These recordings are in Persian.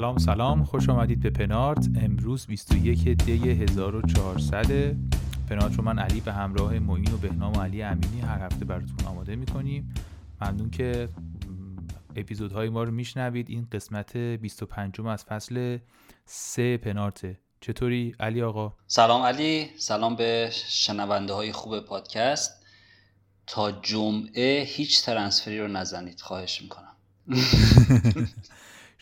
سلام سلام. خوش آمدید به پنارت. امروز 21 دی 1400 پنارت رو من علی به همراه معین و بهنام و علی امینی هر هفته براتون آماده می‌کنیم. ممنون که اپیزودهای ما رو میشنوید. این قسمت 25 از فصل 3 پنارته. چطوری علی آقا؟ سلام علی. سلام به شنونده های خوب پادکست. تا جمعه هیچ ترنسفری رو نزنید. خواهش می‌کنم.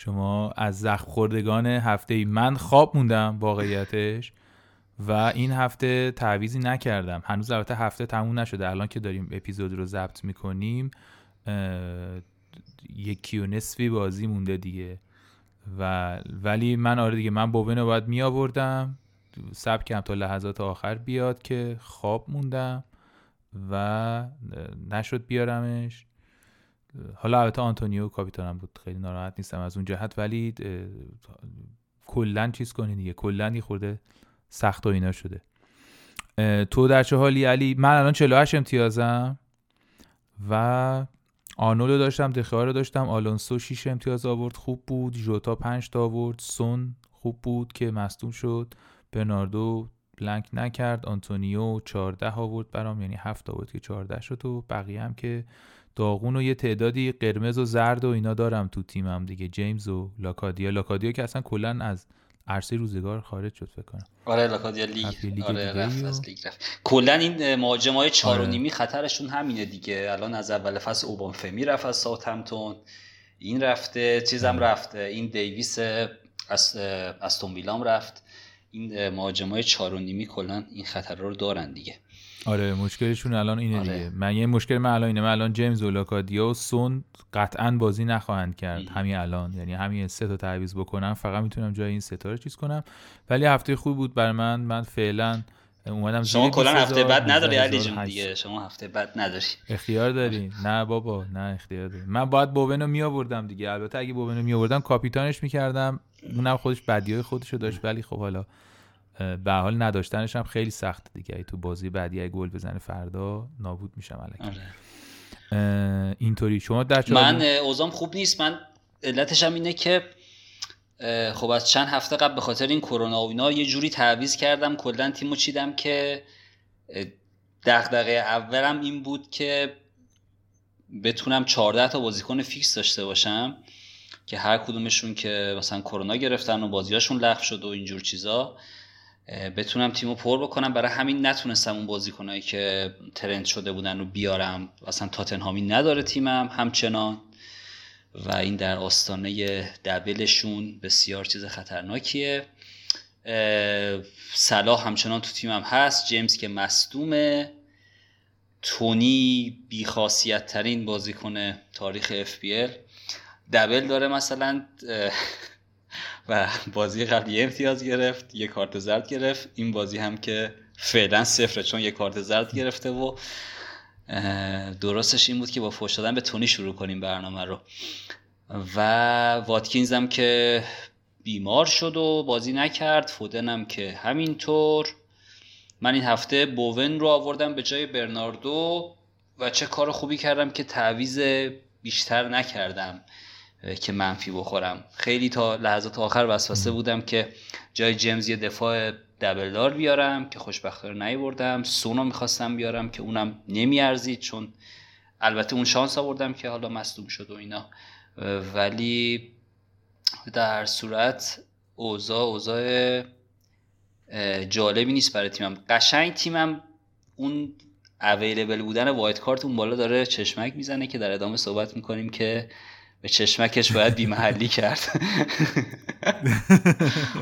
شما از زخم خوردگان هفته ای من خواب موندم واقعیتش و این هفته تعویزی نکردم. هنوز البته هفته تموم نشده. الان که داریم اپیزود رو ضبط می‌کنیم یکی و نصفی بازی مونده دیگه. و ولی من آره دیگه من بوون رو باید می آوردم سب تا لحظات آخر بیاد که خواب موندم و نشد بیارمش. حالا البته آنتونیو کاپیتانم بود خیلی ناراحت نیستم از اون جهت ولی کلا چیز کنی دیگه کلا یه خورده سخت و اینا شده. تو در چه حالی علی؟ من الان 48 امتیازم و آنولو داشتم دخیار رو داشتم آلونسو 6 امتیاز آورد خوب بود. ژوتا 5 تا آورد سون خوب بود که مصدوم شد. برناردو blank نکرد آنتونیو 14 آورد برام یعنی 7 آورد که 14 شد و بقیه هم که داغون و یه تعدادی قرمز و زرد و اینا دارم تو تیمم دیگه. جیمز و لاکادیا. لاکادیا که اصلا کلا از عرصه روزگار خارج شد فکر کنم. آره لاکادیا لیگ, آره رفت از لیگ رفت. کلا این مهاجم های چهار و آره. خطرشون همینه دیگه. الان از اول فصل اوبافمی رفت از ساوثهمپتون. این رفته چیزم آره. رفته. این دیویس از استون ویلام رفت. این مهاجم های چهار و نیمی کلا این خطر رو دارن دیگه. آره مشکلشون الان اینه آره. دیگه. من یه مشکل من الان اینه. من الان جیمز و لاکادیا و سون قطعا بازی نخواهند کرد. همین الان. یعنی همین سه تا تعویض بکنم. فقط می‌تونم جای این ستاره چیز کنم. ولی هفته خوب بود برای من. من فعلا اومدم شما کلا هفته بعد نداری علی جون دیگه. شما هفته بعد نداری. اختیار داری؟ نه بابا نه اختیار داری. من باید بوونو می آوردم دیگه. البته اگه بوونو می آوردم کاپیتانش می‌کردم. اونم خودش بدیای خودشو داشت. ولی خب حالا به حال نداشتنش هم خیلی سخت دیگه. تو بازی بعدی اگه گل بزنه فردا نابود میشم الکی. آره. اینطوری. شما در من اوزام خوب نیست. من علتش هم اینه که خب از چند هفته قبل به خاطر این کرونا و اینا یه جوری تعویض کردم. کلا تیمو چیدم که دغدغه اولم این بود که بتونم 14 تا بازیکن فیکس داشته باشم که هر کدومشون که مثلا کرونا گرفتن و بازیاشون لغو شد و اینجور چیزا. بتونم تیمو پر بکنم. برای همین نتونستم اون بازیکنایی که ترند شده بودن رو بیارم. اصلا تاتنهامی نداره تیمم همچنان. و این در آستانه دبلشون بسیار چیز خطرناکیه. صلاح همچنان تو تیمم هست. جیمز که مصدومه. تونی بیخاصیت ترین بازیکن تاریخ اف دبل داره مثلا. و بازی قبل یه امتیاز گرفت یه کارت زرد گرفت. این بازی هم که فعلا صفره چون یه کارت زرد گرفته و درستش این بود که با فوش دادن به تونی شروع کنیم برنامه رو. و واتکینز هم که بیمار شد و بازی نکرد. فودن که همینطور. من این هفته بوون رو آوردم به جای برناردو و چه کار خوبی کردم که تعویز بیشتر نکردم. که منفی بخورم. خیلی تا لحظات آخر وسوسه بودم که جای جیمز یه دفاع دبلدار بیارم که خوشبختانه نیوردم سونو می‌خواستم بیارم که اونم نمیارزید چون البته اون شانس آوردم که حالا مصدوم شد و اینا. ولی در صورت اوضاع اوضاع جالبی نیست برای تیمم. قشنگ تیمم اون اویلیبل بودن وایت کارت اون بالا داره چشمک می‌زنه که در ادامه صحبت می‌کنیم که به چشمکش باید بیمحلی کرد.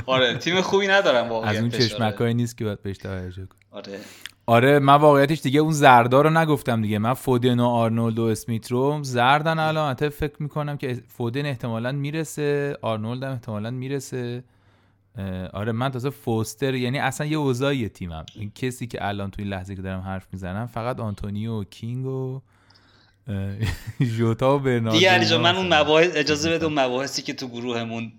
آره تیم خوبی ندارم واقعا از اون چشمک نیست که باید بهش توجه کن آره. آره من واقعیتش دیگه اون زردا رو نگفتم دیگه. من فودن و آرنولد و اسمیت رو زردن الان. فکر می‌کنم که فودن احتمالا می‌رسه آرنولد هم احتمالا می‌رسه. آره من تازه فوستر یعنی اصلا یه اوضاعی تیمم. این کسی که الان توی این لحظه که دارم حرف می‌زنم فقط آنتونیو و کینگ و ژوتا و برناردو دیگه علی من اون مباحث اجازه بده اون مباحثی که تو گروهمون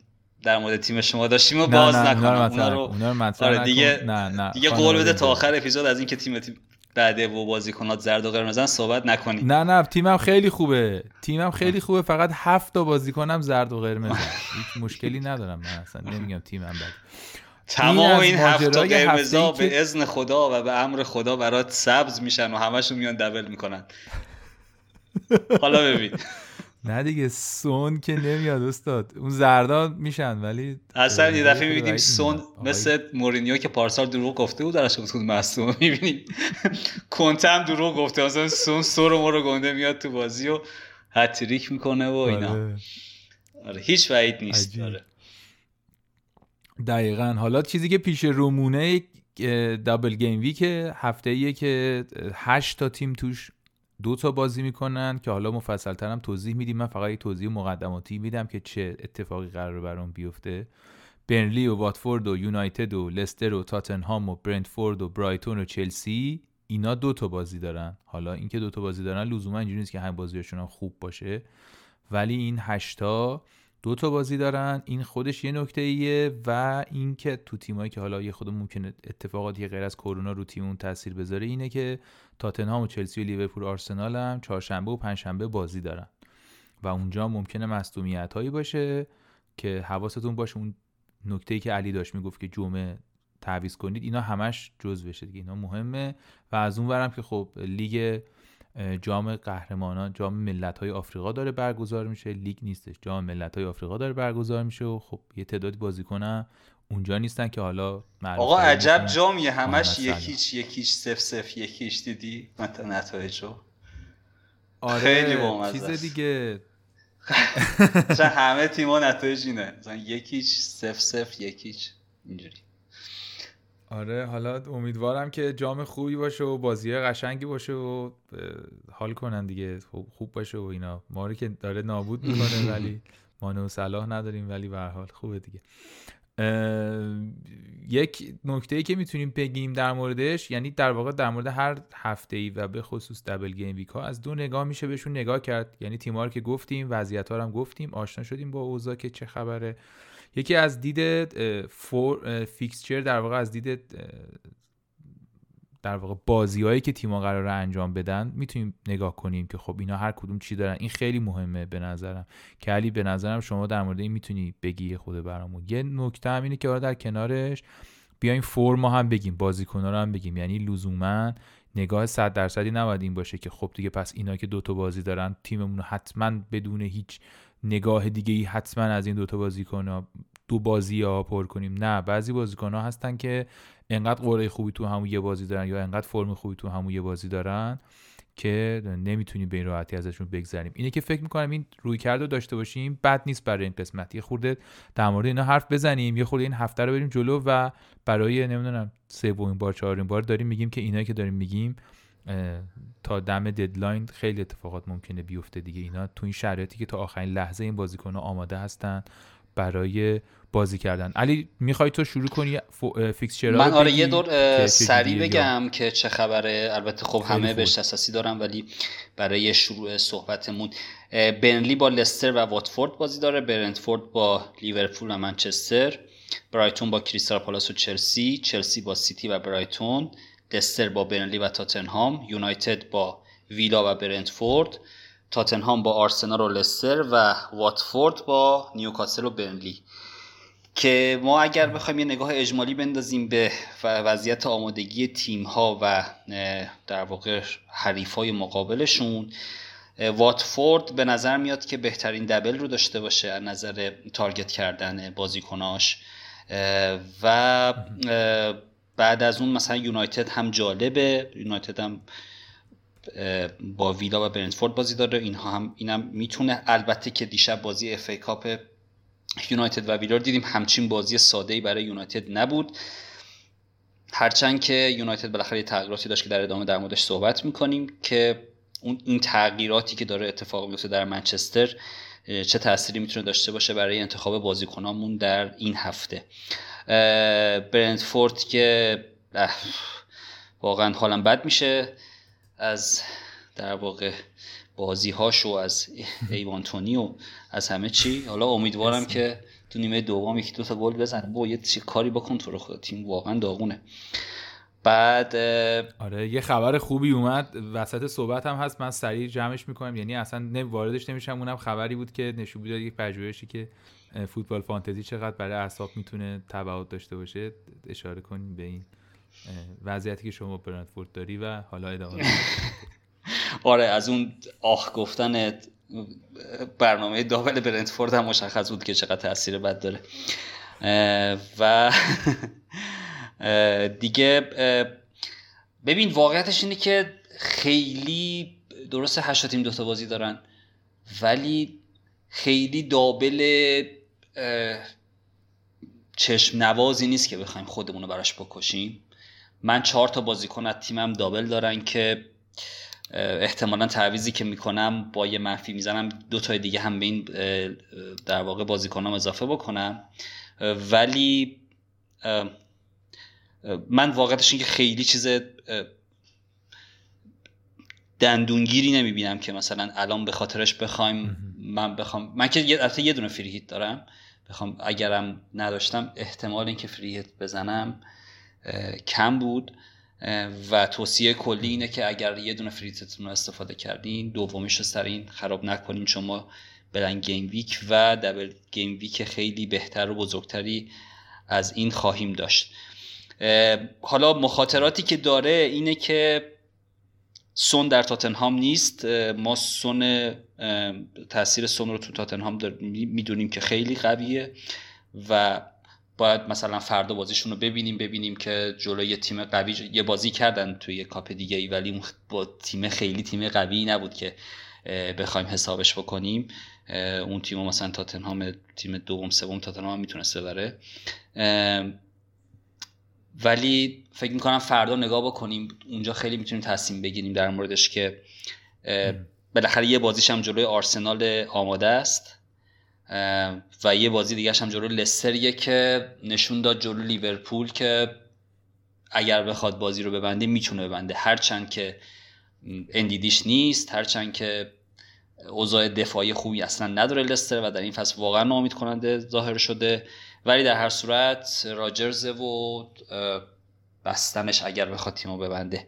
در مورد تیم شما داشتیم و باز نکنم. اونا رو, اونا رو آره دیگه نه نه دیگه قول بده تا آخر اپیزود از اینکه تیم تیم بعده و بازیکنات زرد و قرمزن صحبت نکنی نه نه تیمم خیلی خوبه. تیمم خیلی خوبه فقط هفت تا بازیکنم زرد و قرمز هیچ مشکلی ندارم من اصلا نمیگم تیمم بد تمام این هفت تا قرمزا به اذن خدا و به امر خدا برات سبز میشن و همشون میان دبل می‌کنن. حالا ببین. نه دیگه سون که نمیاد استاد. اون زردا میشن ولی اصلا یه دفعه می‌بینیم سون مثل مورینیو که پارسال دروغ گفته بود درش بود مصدوم می‌بینیم کنته هم دروغ گفته. مثلا سون سر ما رو گنده میاد تو بازی و هتریک می‌کنه و اینا. آره, آره، هیچ وعید نیست. آره. دقیقا. حالا چیزی که پیش رومونه دابل گیم ویک هفته ایه که هشت تا تیم توش دو تا بازی می‌کنن که حالا مفصل ترم توضیح میدیم. من فقط یه توضیح مقدماتی میدم که چه اتفاقی قرار برام بیفته. برنلی و واتفورد و یونایتد و لستر و تاتنهام و برنتفورد و برایتون و چلسی اینا دو تا بازی دارن. حالا اینکه دو تا بازی دارن لزوما اینجوری نیست که هم بازیشون خوب باشه. ولی این هشتا دو تا بازی دارن. این خودش یه نکته ایه و اینکه تو تیمایی که حالا یه خود ممکنه اتفاقاتی غیر از کرونا رو تیمون تاثیر بذاره اینه که تاتنهام و چلسی و لیورپول آرسنال هم چهارشنبه و پنجشنبه بازی دارن. و اونجا ممکنه مصدومیت هایی باشه که حواستون باشه. اون نکته ای که علی داشت می‌گفت که جمعه تعویض کنید اینا همش جزء بشه دیگه اینا مهمه. و از اون ورم که خب لیگ جام قهرمانان جام ملت های آفریقا داره برگزار میشه. لیگ نیستش جام ملت های آفریقا داره برگزار میشه و خب یه تعدادی بازیکنن اونجا نیستن که حالا آقا عجب جامیه. همش یکیچ یکیچ سف سف یکیچ دیدی؟ مثلا نتایجو. آره خیلی چیز دیگه. همه تیما نتایج اینه. یکیچ سف سف یکیچ. اینجوری. آره حالا امیدوارم که جام خوبی باشه و بازی قشنگی باشه و حال کنن دیگه خوب باشه و اینا. ما رو که داره نابود می‌کنه ولی ما و صلاح نداریم ولی به حال خوبه دیگه. یک نکته ای که می‌تونیم بگیم در موردش یعنی در واقع در مورد هر هفته ای و به خصوص double game week ها از دو نگاه میشه بهشون نگاه کرد. یعنی تیم‌ها رو که گفتیم وضعیت ها هم گفتیم آشنا شدیم با اوضاع که چه خبره. یکی از دید four fixture در واقع از دید در واقع بازیهایی که تیم‌ها قرار انجام بدن می‌تونیم نگاه کنیم که خب اینا هر کدوم چی دارن. این خیلی مهمه به نظرم. که علی به نظرم شما در مورد این می‌تونی بگی خود برامون. یه نکته هم اینه که آره در کنارش بیایم فرم هم بگیم بازیکن‌ها رو هم بگیم. یعنی لزوما نگاه 100 درصدی نباید این باشه که خب دیگه پس اینا که دوتا بازی دارن تیممون حتما بدون هیچ نگاه دیگه ای حتما از این دوتا بازیکن دو بازی ها پر کنیم. نه بعضی بازیکن ها هستن که انقدر قوره خوبی تو همون یه بازی دارن یا انقدر فرم خوبی تو همون یه بازی دارن که نمی‌تونیم به این راحتی ازشون بگذریم. اینه که فکر می‌کنم این روی کرده داشته باشیم بد نیست برای این قسمت. یه خورده در مورد اینا حرف بزنیم یه خورده این هفته رو بریم جلو و برای نمی‌دونم سومین بار چهارمین بار داریم میگیم که اینایی که داریم میگیم تا دم ددلاین خیلی اتفاقات ممکنه بیفته دیگه. اینا تو این شرایطی که تا آخرین لحظه این بازیکن آماده هستن برای بازی کردن. علی می‌خوای تو شروع کنی فیکس من آره یه دور سریع بگم که چه خبره. البته خب همه بهش اساسی دارم ولی برای شروع صحبتمون برنلی با لستر و واتفورد بازی داره. برنتفورد با لیورپول و منچستر. برایتون با کریستال پالاس و چلسی. چلسی با سیتی و برایتون. لستر با برنلی و تاتنهام یونایتد با ویلا و برنتفورد تاتنهام با آرسنال و لستر و واتفورد با نیوکاسل و برنلی. که ما اگر بخوایم یه نگاه اجمالی بندازیم به وضعیت آمادگی تیم ها و در واقع حریف های مقابلشون واتفورد به نظر میاد که بهترین دبل رو داشته باشه از نظر تارگت کردن بازیکناش. و بعد از اون مثلا یونایتد هم جالبه یونایتد هم با ویلا و برنتفورد بازی داره. اینها هم اینم می‌تونه البته که دیشب بازی اف ای کاپ یونایتد و ویلا دیدیم همچین بازی ساده ای برای یونایتد نبود. هرچند که یونایتد بالاخره تغییراتی داشت که در ادامه در موردش صحبت می‌کنیم که اون این تغییراتی که داره اتفاق میفته در منچستر چه تأثیری می‌تونه داشته باشه برای انتخاب بازیکنامون در این هفته. برنتفورد که واقعا حالم بد میشه از در واقع بازی هاشو از ایوانتونی و از همه چی. حالا امیدوارم که تو نیمه دوم یکی دو تا گل بزنه. با یه کاری بکن تو رو خدا. تیم واقعا داغونه. بعد آره یه خبر خوبی اومد. وسط صحبت هم هست. من سریع جمعش می‌کنم. یعنی اصلا نه واردش نمیشم. اونم خبری بود که نشون می‌داد یک پژوهشی که فوتبال فانتزی چقدر برای اعصاب می‌تونه تبعات داشته باشه؟ اشاره کنیم به این وضعیتی که شما برندفورد داری و حالا ادامه آره از اون آخ گفتن برنامه داول برندفورد هم مشخص بود که چقدر تاثیر بد داره. و دیگه ببین واقعیتش اینه که خیلی درست هشت تیم دوتا بازی دارن ولی خیلی دابل چشم نوازی نیست که بخوایم خودمون رو براش بکشیم. من چهار تا بازیکن از تیمم دابل دارن که احتمالا تعویزی که می‌کنم با یه منفی می‌زنم دو تا دیگه هم به این در واقع بازیکنام اضافه بکنم. ولی من واقعتش این که خیلی چیز دندونگیری نمی‌بینم که مثلا الان به خاطرش بخوایم من بخوام من که یه یه دونه free hit دارم. بخوام اگرم نداشتم احتمال اینکه free hit بزنم کم بود. و توصیه کلی اینه که اگر یه دونه free hit تون رو استفاده کردین دومیش رو سر خراب نکنین. چون ما blank game week و double game week خیلی بهتر و بزرگتری از این خواهیم داشت. حالا مخاطراتی که داره اینه که سون در تاتنهام نیست. ما سون تاثیر سون رو تو تاتنهام می‌دونیم که خیلی قویه و باید مثلا فردا بازیشون رو ببینیم ببینیم که جلوی تیم قوی یه بازی کردن توی کاپ دیگه ای ولی با تیم خیلی تیم قوی نبود که بخوایم حسابش بکنیم. اون تیم مثلا تاتنهام تیم دوم سوم تاتنهام می‌تونست ببره. ولی فکر می‌کنم فردا نگاه بکنیم اونجا خیلی می‌تونیم تصمیم بگیریم در موردش که بالاخره یه بازیش هم جلوی آرسنال آماده است و یه بازی دیگه هم جلو لستریه که نشون داد جلو لیورپول که اگر بخواد بازی رو ببنده می‌تونه ببنده. هرچند که اندیدیش نیست هرچند که اوضاع دفاعی خوبی اصلا نداره لستر و در این فصل واقعا نامید کننده ظاهر شده. ولی در هر صورت راجرز و بستنش اگر بخواد تیمو ببنده.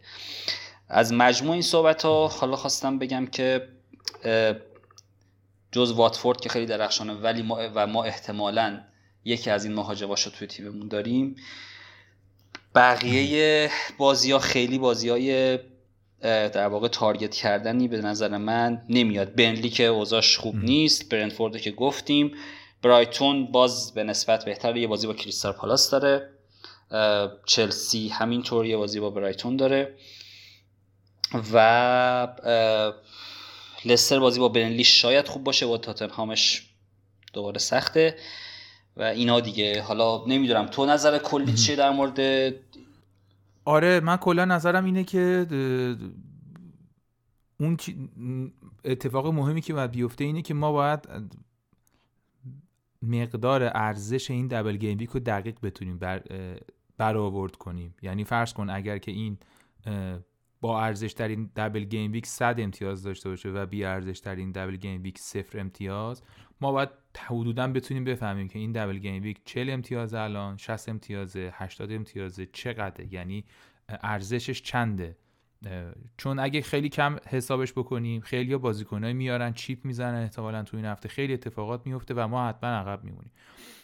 از مجموع این صحبت ها حالا خواستم بگم که جز واتفورد که خیلی درخشانه ولی ما و ما احتمالا یکی از این مهاجماش رو توی تیممون داریم. بقیه بازی ها خیلی بازی های در واقع تارگت کردنی به نظر من نمیاد. بنلی که اوضاش خوب نیست برنفورد که گفتیم. برایتون باز به نسبت بهتر یه بازی با کریستال پالاس داره. چلسی همینطور یه بازی با برایتون داره. و لستر بازی با برنلی شاید خوب باشه با تاتنهامش دوباره سخته. و اینا دیگه. حالا نمی‌دونم تو نظر کلی چیه در مورد؟ آره من کلا نظرم اینه که اون اتفاق مهمی که باید بیفته اینه که ما باید مقدار ارزش این double game week رو دقیق بتونیم بر برآورد کنیم. یعنی فرض کن اگر که این با ارزش ترین double game week 100 امتیاز داشته باشه و بی ارزش ترین double game week 0 امتیاز ما باید حدودا بتونیم بفهمیم که این double game week 40 امتیاز الان 60 امتیاز 80 امتیاز چقدره؟ یعنی ارزشش چنده؟ چون اگه خیلی کم حسابش بکنیم خیلی بازیکنای میارن چیپ می‌زنن احتمالا تو این هفته. خیلی اتفاقات میفته و ما حتما عقب میمونیم.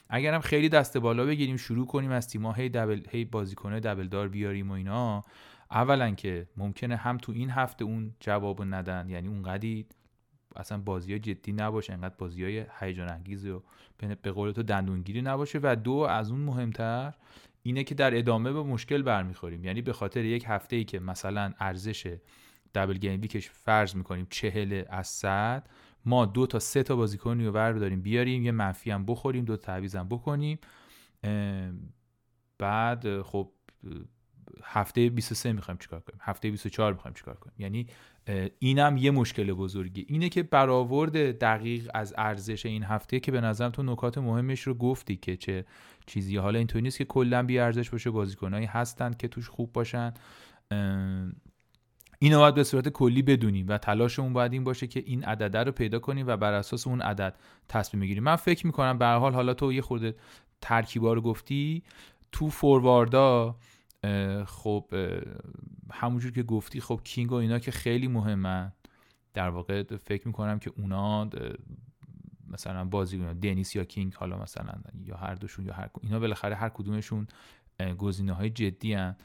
اگرم خیلی دست بالا بگیریم شروع کنیم از تیم‌ها هی دبل هی بازیکنای دبل دار بیاریم و اینا اولا که ممکنه هم تو این هفته اون جواب ندن. یعنی اونقدی اصلا بازی ها جدی نباشه انقدر بازی های هیجان انگیز و به قول تو دندونگیری نباشه. و دو از اون مهمتر اینه که در ادامه به مشکل برمیخوریم. یعنی به خاطر یک هفته ای که مثلا ارزش دبل گیم ویکش فرض می‌کنیم چهل از صد ما دو تا سه تا بازیکن رو داریم بیاریم یه منفی هم بخوریم دو هم بکنیم. بعد خب هفته 23 می‌خوایم چیکار کنیم؟ هفته 24 می‌خوایم چیکار کنیم؟ یعنی اینم یه مشکل بزرگی. اینه که برآورد دقیق از ارزش این هفته که به نظرم تو نکات مهمش رو گفتی که چه چیزی. حالا اینطوری نیست که کلا بی ارزش باشه بازیکنایی هستن که توش خوب باشن. اینو باید به صورت کلی بدونیم و تلاشمون باید این باشه که این عدده رو پیدا کنیم و بر اساس اون عدد تصمیم بگیریم. من فکر می‌کنم به حال حالا تو یه خورده ترکیبا رو گفتی تو فورواردا خب همونجور که گفتی خب کینگ و اینا که خیلی مهمن. در واقع فکر می‌کنم که اونا مثلا بازی دنیس یا کینگ حالا مثلا یا هر دوشون یا هر اینا بالاخره هر کدومشون گزینه های جدی هن.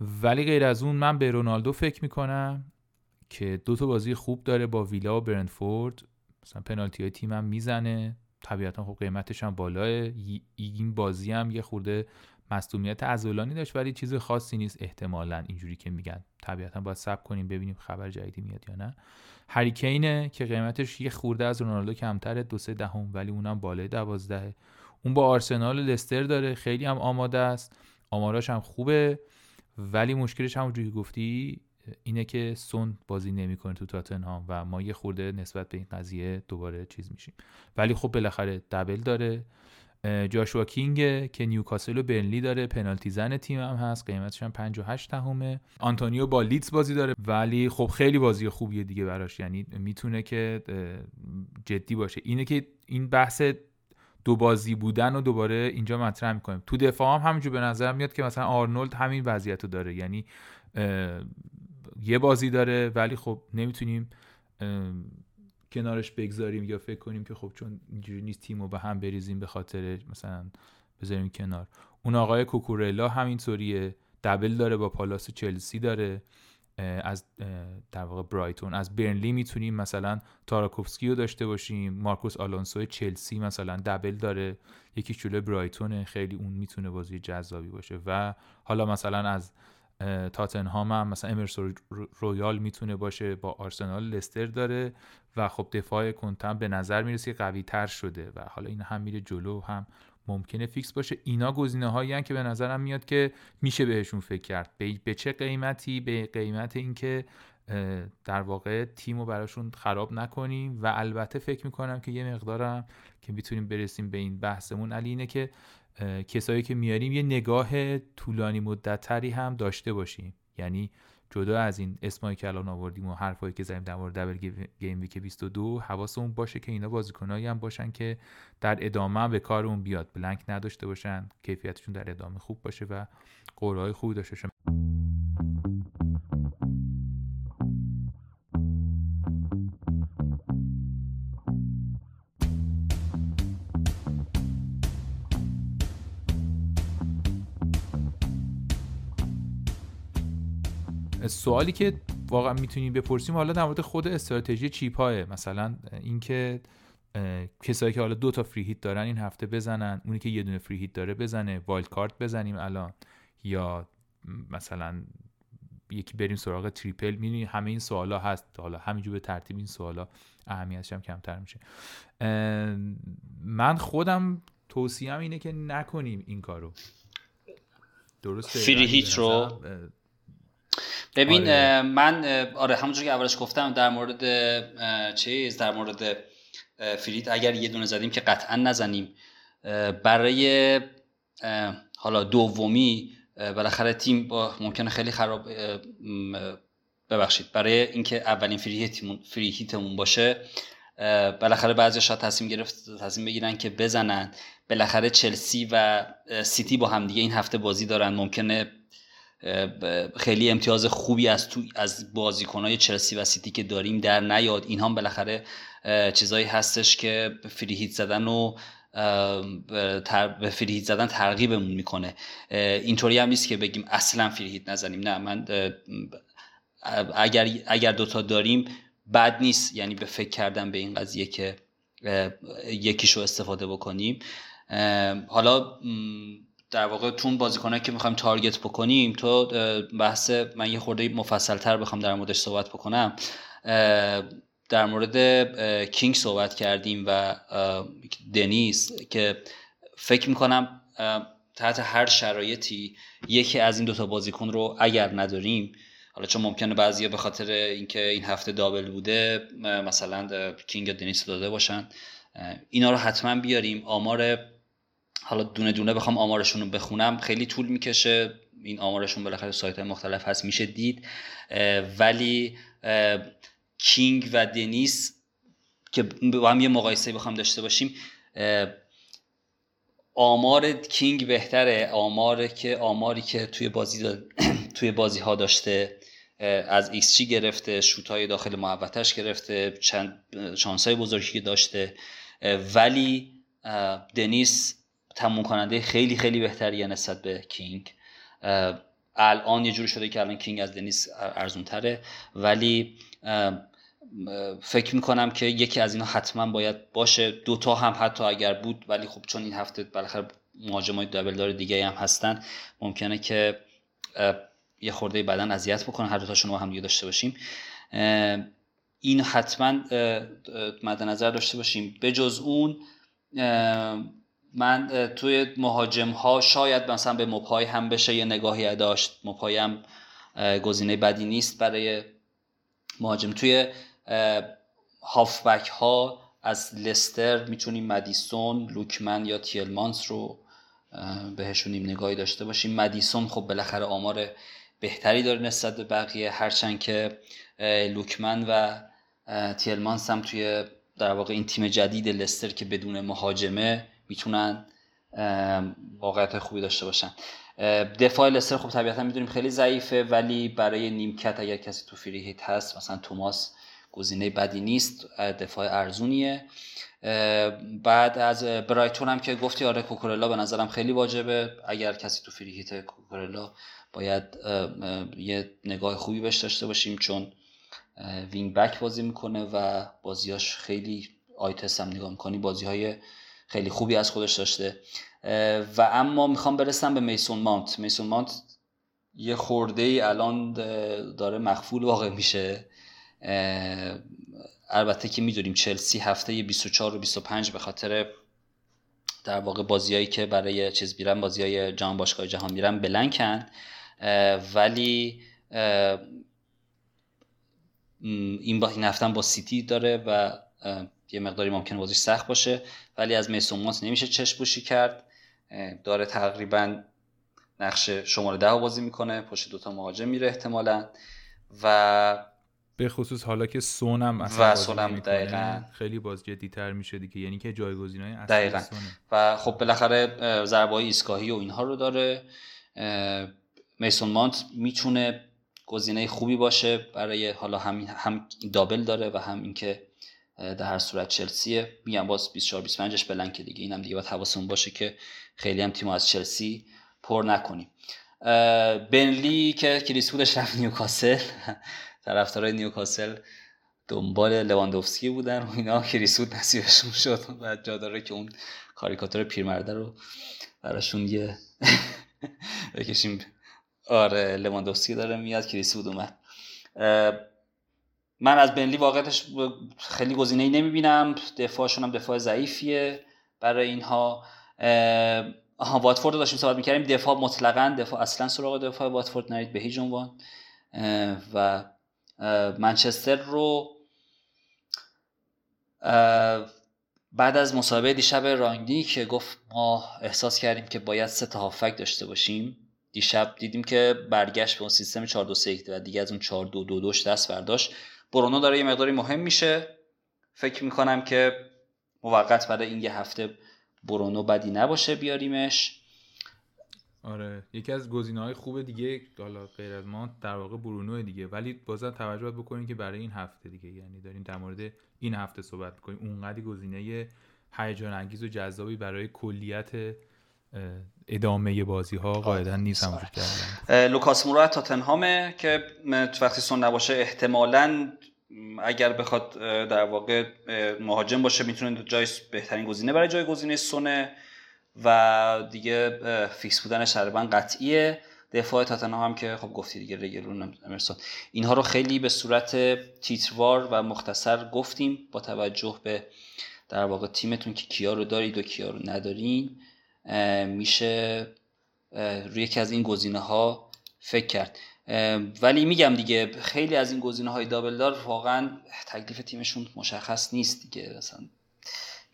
ولی غیر از اون من به رونالدو فکر می‌کنم که دو تا بازی خوب داره با ویلا و برنفورد. مثلا پنالتی های تیم هم می‌زنه. طبیعتا خب قیمتش هم بالاه. این بازی هم یه خورده مصدومیت عضلانی داشت ولی چیز خاصی نیست. احتمالا اینجوری که میگن. طبیعتا باید سب کنیم ببینیم خبر جدیدی میاد یا نه. هری کینه که قیمتش یه خورده از رونالدو کمتره دو سه دهم ولی اونم بالای دوازدهه اون با آرسنال و لستر داره. خیلی هم آماده است. آماراش هم خوبه. ولی مشکلش همونجوری گفتی اینه که سون بازی نمی‌کنه تو تاتنهام و ما یه خورده نسبت به این قضیه دوباره چیز میشیم. ولی خب بالاخره double داره. جاشوا کینگ که نیوکاسل و برنلی داره. پنالتی زن تیم هم هست. قیمتش هم 58 دهمه. آنتونیو با لیدز بازی داره. ولی خب خیلی بازی خوبیه دیگه براش. یعنی می‌تونه که جدی باشه. اینه که این بحث دو بازی بودن و دوباره اینجا مطرح می‌کنیم. تو دفاع هم همینجور به نظر میاد که مثلا آرنولد همین وضعیت رو داره. یعنی یه بازی داره ولی خب نمی‌تونیم کنارش بگذاریم یا فکر کنیم که خب چون اینجوری نیست تیم رو به هم بریزیم به خاطر مثلا بذاریم کنار. اون آقای کوکورلا همینطوریه. دبل داره با پالاس چلسی داره. از در واقع برایتون. از برنلی می‌تونیم مثلا تاراکوفسکی رو داشته باشیم. مارکوس آلونسو چلسی مثلا double داره. یکی جلوی برایتونه. خیلی اون می‌تونه بازی جذابی باشه. و حالا مثلا از تاتنهام هم مثلا امرسون رویال می‌تونه باشه با آرسنال لستر داره و خب دفاع کنته هم به نظر می‌رسه قوی تر شده و حالا این هم میره جلو هم ممکنه فیکس باشه. اینا گزینه هایی که به نظرم میاد که میشه بهشون فکر کرد. به چه قیمتی؟ به قیمت اینکه در واقع تیم رو براشون خراب نکنیم و البته فکر می‌کنم که یه مقدارم که می‌تونیم برسیم به این بحثمون علی اینه که کسایی که میاریم یه نگاه طولانی مدتتری هم داشته باشیم. یعنی جدا از این اسمایی که الان آوردیم و حرفایی که زدیم در مورد دبل گیم ویک 22 حواسمون باشه که اینا بازیکنایی هم باشن که در ادامه به کارمون بیاد. بلنک نداشته باشن کیفیتشون در ادامه خوب باشه و قرعه خوبی داشته باشن سوالی که واقعا می‌تونیم بپرسیم حالا در مورد خود استراتژی chip های مثلا اینکه کسایی که حالا دو تا free hit دارن این هفته بزنن اونی که یه دونه free hit داره بزنه wild card بزنیم الان یا مثلا یکی بریم سراغ تریپل می‌دونی همه این سوالا هست. حالا همینجور به ترتیب این سوالا اهمیتش هم کمتر میشه. من خودم توصیهم اینه که نکنیم این کارو. درسته؟ فری هیت رو ببین آره. من آره همونجور که اولش گفتم در مورد چیز در مورد فریت اگر یه دونه زدیم که قطعا نزنیم. برای حالا دومی بالاخره تیم با ممکنه خیلی خراب ببخشید. برای اینکه اولین فری هیتمون باشه بالاخره بعضی شاید تصمیم گرفت تصمیم بگیرن که بزنن. بالاخره چلسی و سیتی با همدیگه این هفته بازی دارن. ممکنه خیلی امتیاز خوبی از تو از بازیکنهای چلسی و سیتی که داریم در نیاد. این هم بالاخره چیزایی هستش که فری زدن و به فری زدن ترغیبمون می‌کنه. اینطوری هم نیست که بگیم اصلا فری نزنیم. نه من اگر اگر دوتا داریم بد نیست. یعنی به فکر کردم به این قضیه که یکیشو استفاده بکنیم. حالا در واقع تون بازیکنه که می‌خوایم تارگت بکنیم تو بحث من یه خورده مفصل تر بخوام در موردش صحبت بکنم. در مورد کینگ صحبت کردیم و دنیس که فکر می‌کنم تحت هر شرایطی یکی از این دوتا بازیکن رو اگر نداریم حالا چون ممکنه بعضیا به خاطر اینکه این هفته دابل بوده مثلا کینگ یا دنیس داده باشن اینا رو حتما بیاریم. آمار حالا دونه دونه بخوام آمارشون رو بخونم. خیلی طول می‌کشه. این آمارشون بالاخره سایت مختلف هست میشه دید. ولی کینگ و دنیس که با هم یه مقایسه بخوام داشته باشیم آمار کینگ بهتره. آمار که آماری که توی بازی توی بازی ها داشته از x گرفته شوت های داخل محوطش گرفته چند شانس های بزرگی داشته. ولی دنیس تموم کننده خیلی خیلی بهتریه نسبت به کینگ. الان یه جوری شده که الان کینگ از دنیس ارزون تره ولی فکر می‌کنم که یکی از اینا حتما باید باشه. دوتا هم حتی اگر بود ولی خب چون این هفته بالاخره مهاجمای دابل دار دیگه هم هستن ممکنه که یه خورده بدن اذیت بکنه هر دوتاشون رو هم دیگه داشته باشیم. این حتما مد نظر داشته باشیم. به جز اون من توی مهاجم ها شاید مثلا به مپای هم بشه یه نگاهی داشت مپای هم گزینه بدی نیست برای مهاجم. توی هافبک ها از لستر می‌تونیم مدیسون لوکمن یا تیلمانس رو بهشون نگاهی داشته باشیم. مدیسون خب بالاخره آمار بهتری داره نسبت به بقیه هرچند که لوکمن و تیلمانس هم توی در واقع این تیم جدید لستر که بدون مهاجمه می‌تونن واقعیت خوبی داشته باشن. دفاع لستر خب طبیعتا می‌دونیم خیلی ضعیفه ولی برای نیمکت اگر کسی تو فری هیت هست مثلا توماس گزینه بدی نیست دفاع ارزونیه. بعد از برایتون هم که گفتی آره کوکورلا به نظرم خیلی واجبه. اگر کسی تو فری هیت کوکورلا باید یه نگاه خوبی بهش داشته باشیم چون وینگ بک بازی می‌کنه و بازیاش خیلی آیتس هم نگاه می‌کنی بازی های خیلی خوبی از خودش داشته. و اما می‌خوام برسم به میسون مانت. میسون مانت یه خورده ای الان داره مخفول واقع میشه. البته که می‌دونیم چلسی هفته 24 و 25 به خاطر در واقع بازیایی که برای چیز میرن بازی های جهان باشگاه جهان میرن بلنکن. ولی این با این هفته با سیتی داره و یه مقداری ممکن بازیش سخت باشه ولی از میسون مانت نمیشه چشم بوشی کرد. داره تقریبا نقش شماره ده بازی می‌کنه پشت دوتا مهاجم میره احتمالا. و به خصوص حالا که سونم اصلا و سونم دقیقا. خیلی باز جدیتر میشه دیگه. یعنی که جایگزین های دقیقا. و خب بالاخره ضربه ایستگاهی و اینها رو داره. میسون مانت می‌تونه گزینه خوبی باشه برای حالا هم هم double داره و هم اینکه در هر صورت چلسیه. میگم باز 24 25 ش blank دیگه. اینم دیگه باید حواسمون باشه که خیلی هم تیم از چلسی پر نکنیم. برنلی که کریس وود بودش رفت نیوکاسل. طرفدارای نیوکاسل دنبال لواندوفسکی بودن. و اینا کریس وود نصیبشون شد. و جا داره که اون کاریکاتور پیرمرده رو براشون یه بکشیم. آره لواندوفسکی داره میاد. کریسود اومد. من از بنلی واقعیتش خیلی گزینه ای نمی‌بینم. دفاعشون هم دفاع ضعیفیه برای اینها. آها واتفورد رو داشتیم صحبت می‌کردیم. دفاع مطلقا دفاع اصلا سراغ دفاع. واتفورد نرید به هیچ عنوان. و منچستر رو بعد از مسابقه دیشب رانگنی که گفت ما احساس کردیم که باید سه تا هافک داشته باشیم. دیشب دیدیم که برگشت به اون سیستم 4 2 3 و دیگه از اون 4 2 2 2 دست برداشت. برونو داره یه مقداری مهم میشه. فکر می‌کنم که موقت برای این یه هفته برونو بدی نباشه بیاریمش. آره یکی از گزینه های خوب دیگه حالا غیر از ما در واقع برونو دیگه. ولی بازم توجه بکنیم که برای این هفته دیگه یعنی داریم در مورد این هفته صحبت می‌کنیم. اونقدی گزینه هیجان انگیز و جذابی برای کلیت ادامه بازی ها قاعدا نیست هم وجود کردن لوکاس مورا تاتنهامه که وقتی سون نباشه احتمالا اگر بخواد در واقع مهاجم باشه می‌تونه جای بهترین گزینه برای جای گزینه سونه و دیگه فیکس بودنش تقریبا قطعیه. دفاع تاتنهام هم که خب گفتی دیگه رگیلون امرسون اینها رو خیلی به صورت تیتروار و مختصر گفتیم با توجه به در واقع تیمتون که کیا رو دارید و کیا رو ندارین. میشه روی یکی از این گزینه ها فکر کرد. ولی میگم دیگه خیلی از این گزینه های دابل دار واقعا تکلیف تیمشون مشخص نیست دیگه. مثلا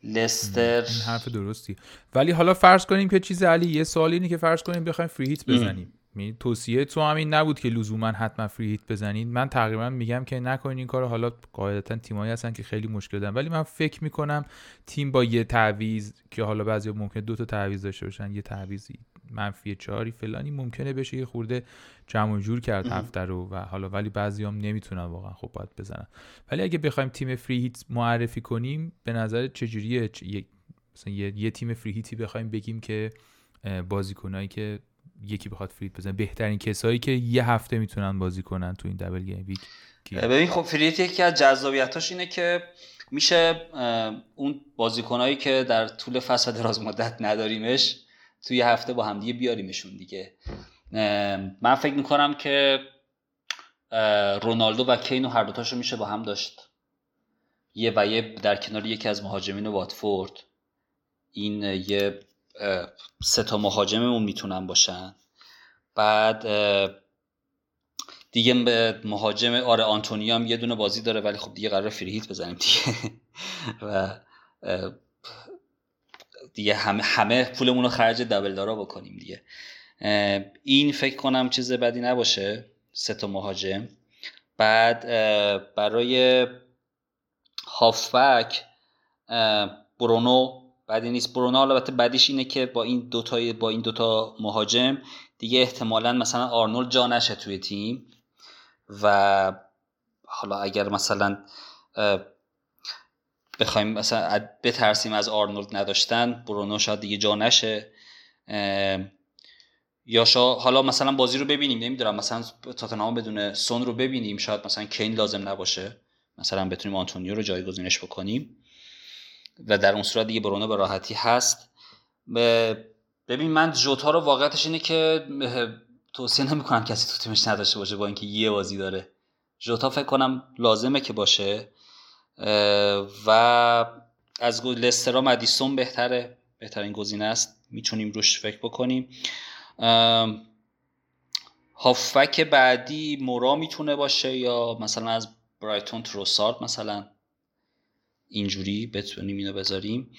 لستر. این حرف درستی. ولی حالا فرض کنیم که چیز علی یه سوال اینه که فرض کنیم بخوایم فری هیت بزنیم. می توصیه تو همین نبود که لزوما حتما فری هیت بزنید. من تقریبا میگم که نکنین این کارو. حالا قاعدتا تیمایی هستن که خیلی مشکل دارن. ولی من فکر می‌کنم تیم با یه تعویض که حالا بعضی ممکن دو تا تعویض داشته باشن یه تعویضی منفی چهاری فلانی ممکنه بشه یه خورده جمع جور کرد هفته رو و حالا ولی بعضی هم نمی‌تونن واقعا خب باید بزنن. ولی اگه بخوایم تیم فری هیت معرفی کنیم به نظر چجوریه؟ چ... مثلا یه... یه تیم فری هیتی بخوایم بگیم که بازیکنایی که یکی بخواد فریت بزنه. بهترین کسایی که یه هفته می‌تونن بازی کنن تو این دبل گیم ویک ببین خب فریت یکی از جذابیتاش اینه که میشه اون بازیکنایی که در طول فصل دراز مدت نداریمش توی هفته با همدیگه بیاریمشون دیگه. من فکر می‌کنم که رونالدو و کینو هر دوتاشو میشه با هم داشت. یه و یه در کنار یکی از مهاجمین واتفورد. این یه سه تا مهاجممون می‌تونن باشن. بعد دیگه به مهاجم آره آنتونی هم یه دونه بازی داره ولی خب دیگه قرار فریهیت بزنیم دیگه. و دیگه همه همه پولمون رو خرج دبل دارا بکنیم دیگه. این فکر کنم چیز بدی نباشه سه تا مهاجم. بعد برای هافبک برونو بعدی نیست. برونو البته بعدیش اینه که با این دوتا با این دوتا مهاجم دیگه احتمالا مثلا آرنولد جا نشه توی تیم. و حالا اگر مثلا بخوایم مثلا بترسیم از آرنولد نداشتن برونو شاید دیگه جا نشه. یا شا حالا مثلا بازی رو ببینیم. نمی‌دونم مثلا تاتنهام بدون سون رو ببینیم. شاید مثلا کین لازم نباشه. مثلا بتونیم آنتونیو رو جایگزینش بکنیم. و در اون صورت دیگه برونو به راحتی هست. ببین من جوتا رو واقعیتش اینه که توصیه نمی‌کنم کسی تو تیمش نداشته باشه با اینکه یه بازی داره. جوتا فکر کنم لازمه که باشه. و از لسترا مدیسون بهتره. بهترین گزینه است. می‌تونیم روش فکر بکنیم. هافک بعدی مورا می‌تونه باشه یا مثلا از برایتون تروسارد مثلا. اینجوری بتونیم اینو بذاریم.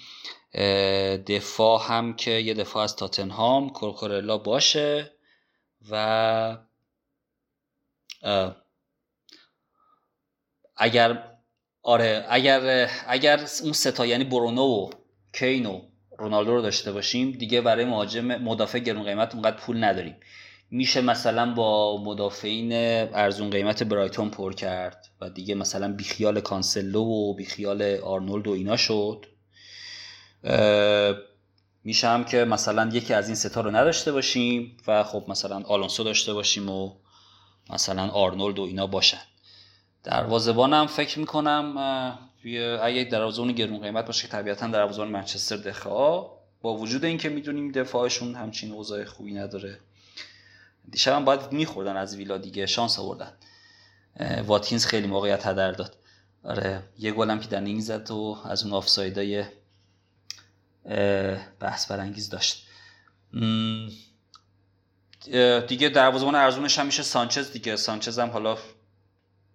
دفاع هم که یه دفاع از تاتنهام کورکورلا باشه و اگر آره اگر اگر اون ستا یعنی برونو و کینو رونالدو رو داشته باشیم دیگه برای مهاجم مدافع گرون قیمت اونقدر پول نداریم. میشه مثلا با مدافعین ارزون قیمت برایتون پر کرد و دیگه مثلا بیخیال کانسلو و بیخیال آرنولد و اینا شد. میشه هم که مثلا یکی از این ستا رو نداشته باشیم و خب مثلا آلونسو داشته باشیم و مثلا آرنولد و اینا باشن. دروازه‌بانم فکر می‌کنم اگه دروازه‌بان گرون قیمت باشه طبیعتا دروازه‌بان منچستر دخا با وجود اینکه می‌دونیم دفاعشون همچین اوضاع خوبی نداره. دیشب هم باید میخوردن از ویلا دیگه شانس آوردن. واتکینز خیلی موقعیت هدر داد. آره یه گلم که در زد و از اون آفسایدای بحث برانگیز داشت. دیگه دروازه‌بان ارزونش هم میشه سانچز دیگه. سانچز هم حالا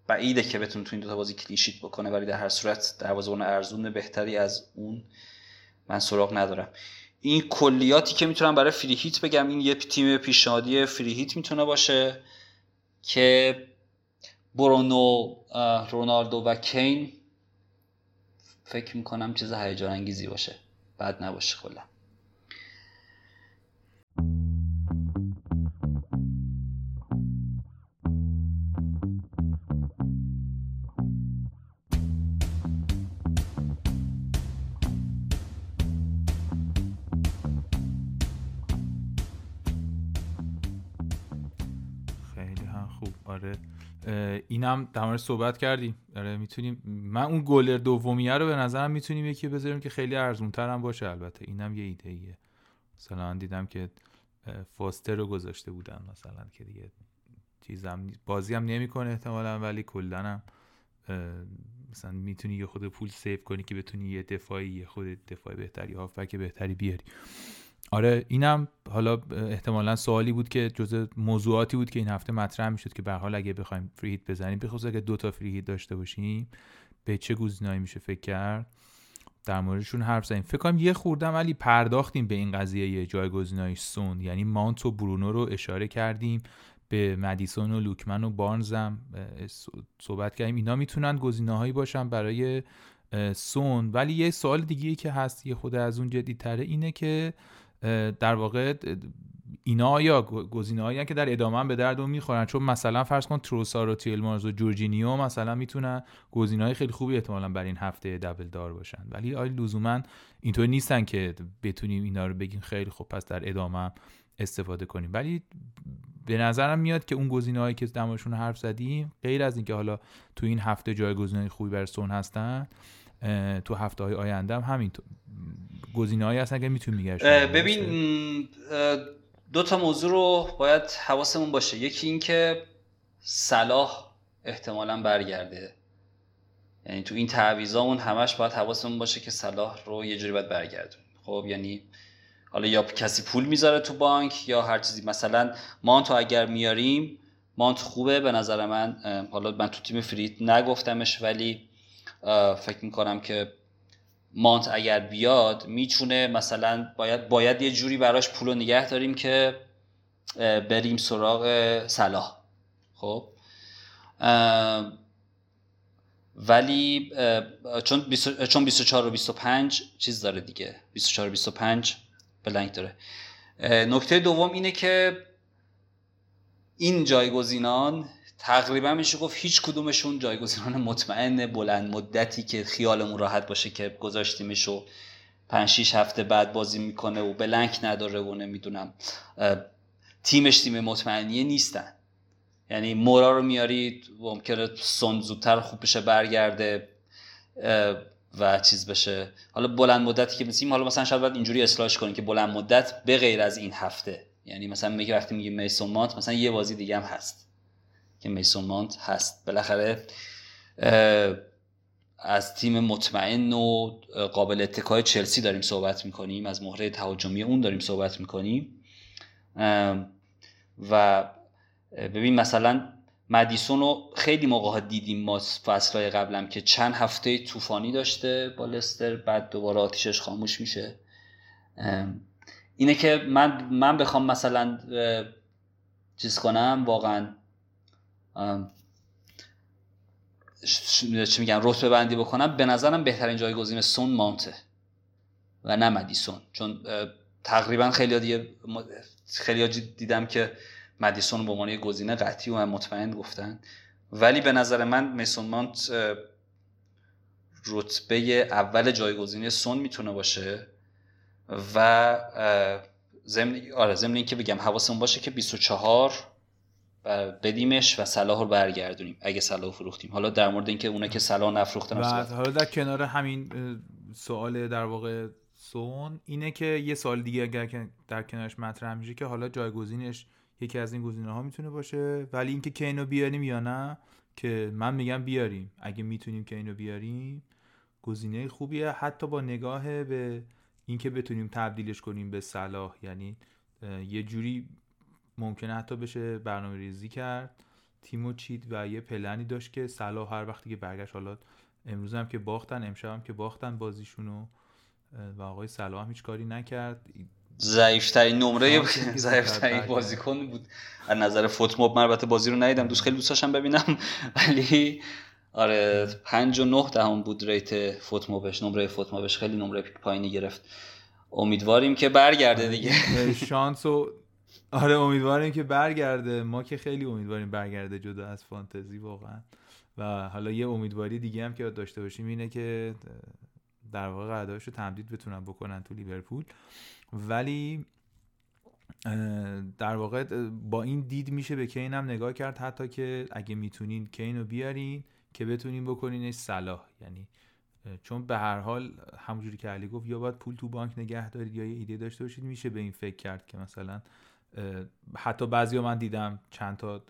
بعیده که بتونه تو این دو تا بازی کلیشیت بکنه ولی در هر صورت دروازه‌بان ارزون بهتری از اون من سراغ ندارم. این کلیاتی که می‌تونم برای فری هیت بگم این یه تیم پیشنهادی فری هیت می‌تونه باشه که برونو رونالدو و کین فکر می‌کنم چیز هیجان انگیزی باشه. بد نباشه کلا. اینم در مورد صحبت کردیم. آره می‌تونیم من اون گلر دومیه رو به نظرم می‌تونیم یکی بذاریم که خیلی ارزون تر هم باشه. البته اینم یه ایده ایه مثلا دیدم که فاستر رو گذاشته بودن مثلا که دیگه چیزم بازی هم نمی‌کنه احتمالا ولی کلا هم مثلا می‌تونی یه خود پول سیف کنی که بتونی یه دفاعی یه خود دفاعی بهتری هافبک بهتری بیاری. آره اینم حالا احتمالا سوالی بود که جزء موضوعاتی بود که این هفته مطرح می‌شد که به حال اگه بخوایم فری هیت بزنیم بخصوص اگه دو تا فری هیت داشته باشیم به چه گزینه‌ای میشه فکر کرد؟ در موردشون حرف زدیم. فکر کنم یه خوردم ولی پرداختیم به این قضیه یه جایگزینای سون. یعنی مانت و برونو رو اشاره کردیم به مدیسون و لوکمن و بارنزم. صحبت کردیم. اینا می‌تونن گزینه‌هایی باشن برای سون. ولی یه سوال دیگه که هست یه خود از اون جدیدتره اینه که در واقع اینا یا گزینه هایی که در ادامه به درد می‌خورن. چون مثلا فرض کن تروسار و تیلمارز و جورجینیو مثلا می‌تونن گزینه های خیلی خوبی احتمالا برای این هفته دبل دار باشن. ولی آیا لزوما اینطور نیستن که بتونیم اینا رو بگیم خیلی خوب پس در ادامه استفاده کنیم. ولی به نظرم میاد که اون گزینه هایی که دماشون حرف زدیم غیر از اینکه حالا تو این هفته جایگزین خوبی برای سون هستن تو هفته های آینده هم همینطور گزینه هایی هستن که می‌تونیم میگرش ببین دو تا موضوع رو باید حواسمون باشه. یکی این که صلاح احتمالا برگرده. یعنی تو این تعویضامون همش باید حواسمون باشه که صلاح رو یه جوری باید برگردون خب یعنی حالا یا کسی پول می‌ذاره تو بانک یا هر چیزی. مثلا مانتو اگر میاریم مانت خوبه به نظر من. حالا من تو تیم فریت نگفتمش ولی فکر می‌کنم که مانت اگر بیاد می‌تونه مثلا باید باید یه جوری براش پول نگه داریم که بریم سراغ صلاح. خب؟ ولی چون چون 24 و 25 چیز داره دیگه. 24 و 25 بلنک داره. نکته دوم اینه که این جایگزینان تقریبا میشه گفت هیچ کدومشون جایگزینان مطمئن بلند مدتی که خیالمون راحت باشه که گذاشتیمش و پنج شیش هفته بعد بازی می‌کنه و بلنک نداره و نمی‌دونم تیمش تیم مطمئنیه نیستن. یعنی مورا رو میارید ممکنه سون زودتر خوب بشه برگرده و چیز بشه. حالا بلند مدتی که مثلا حالا مثلا شاید باید اینجوری اصلاحش کنیم که بلند مدت به غیر از این هفته. یعنی مثلا میگه وقتی میگه میسون مثلا یه بازی دیگه هم هست. که میسون مانت هست. بالاخره از تیم مطمئن و قابل اتکای چلسی داریم صحبت می‌کنیم. از مهره تهاجمی اون داریم صحبت می‌کنیم. و ببین مثلا مدیسون رو خیلی موقع دیدیم ما فصلهای قبلم که چند هفته طوفانی داشته با لستر بعد دوباره آتیشش خاموش میشه. اینه که من من بخوام مثلا چیز کنم واقعا چی میگم؟ رتبه بندی بکنم به نظرم بهترین جایگزین سون مانته و نه مدیسون چون تقریبا خیلی دیگه خیلی دیدم که مدیسون به عنوان گزینه قطعی و مطمئن گفتن. ولی به نظر من میسون مانت رتبه اول جایگزینی سون می‌تونه باشه و ضمن آره ضمن اینکه بگم حواسمون باشه که 24 بدیمش و صلاح رو برگردونیم اگه صلاح فروختیم. حالا در مورد اینکه اونا که صلاح نفروختن حالا در کنار همین سوال در واقع سون اینه که یه سال دیگه اگر در کنارش مطرح میشه که حالا جایگزینش یکی از این گزینه ها می‌تونه باشه ولی اینکه کینو بیاریم یا نه که من میگم بیاریم. اگه می‌تونیم کینو بیاریم گزینه خوبیه. حتی با نگاه به اینکه بتونیم تبدیلش کنیم به صلاح یعنی یه جوری ممکنه حتی بشه برنامه ریزی کرد. تیمو چید و یه پلنی داشت که صلاح هر وقتی که برگشت حالا امروز هم که باختن امشب هم که باختن بازیشونو و آقای صلاح هم هیچ کاری نکرد. ضعیفترین نمره ضعیفترین بازیکن بود. از نظر فوت موب البته بازی رو ندیدم. دوست خیلی دوست داشتم ببینم. ولی آره پنج و نه دهم بود ریت فوت موبش نمره فوت موبش خیلی نمره پایینی گرفت. امیدواریم که برگرده دیگه. شانس و آره امیدواریم که برگرده. ما که خیلی امیدواریم برگرده جدا از فانتزی واقعا. و حالا یه امیدواری دیگه هم که داشته باشیم اینه که در واقع قراردادش رو تمدید بتونن بکنن تو لیورپول. ولی در واقع با این دید میشه به کین هم نگاه کرد. حتی که اگه می‌تونین کین رو بیارین که بتونین بکنینش صلاح. یعنی چون به هر حال همونجوری که علی گفت یا باید پول تو بانک نگه دارید یا یه ایده داشته باشید میشه به این فکر کرد که مثلا حتی بعضی من دیدم چند تا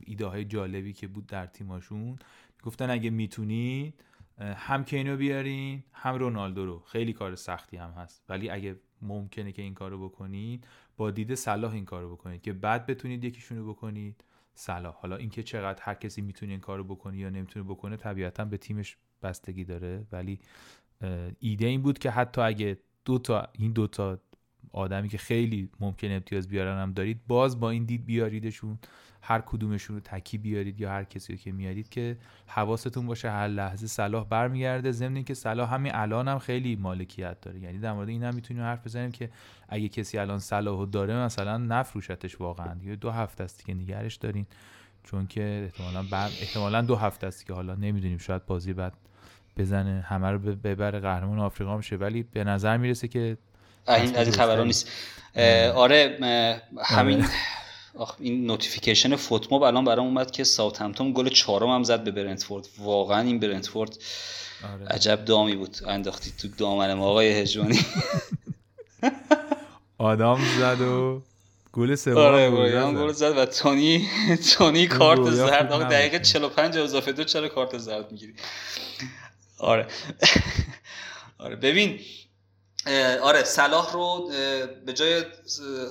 ایده های جالبی که بود در تیماشون. گفتن اگه می‌تونید هم کینو بیارین هم رونالدو رو. خیلی کار سختی هم هست. ولی اگه ممکنه که این کارو بکنید با دید صلاح این کارو بکنید. که بعد بتونید یکیشون رو بکنید صلاح. حالا اینکه چقدر هر کسی می‌تونه این کارو بکنه یا نمی‌تونه بکنه طبیعتا به تیمش بستگی داره. ولی ایده این بود که حتی اگه دو تا این دو تا آدمی که خیلی ممکن امتیاز بیارن هم دارید باز با این دید بیاریدشون هر کدومشون رو تکی بیارید یا هر کسی رو که میارید که حواستون باشه هر لحظه صلاح برمیگرده. ضمن اینکه صلاح همین الان هم خیلی مالکیت داره. یعنی در مورد این هم می‌تونیم حرف بزنیم که اگه کسی الان صلاح داره مثلا نفروشتش واقعا یا دو هفته است که نگرش دارین. چون که احتمالا بر... احتمالا دو هفته است که حالا نمی‌دونیم شاید بازی بعد بزنه همه رو ببره قهرمان آفریقا میشه ولی به نظر می‌رسه که این از این نیست. آره. همین آره. آخ این notification فوتموب الان برام اومد که ساوتهمپتون گل چهارم هم زد به برنتفورد. واقعا این برنتفورد آره. عجب دامی بود. انداختی تو دامن ما آقای هجوانی آدم زد و گل سوم آره گل زد. و تونی تونی کارت زرد. دقیقه 45 اضافه دو چرا کارت زرد می‌گیری؟ آره. آره ببین آره صلاح رو به جای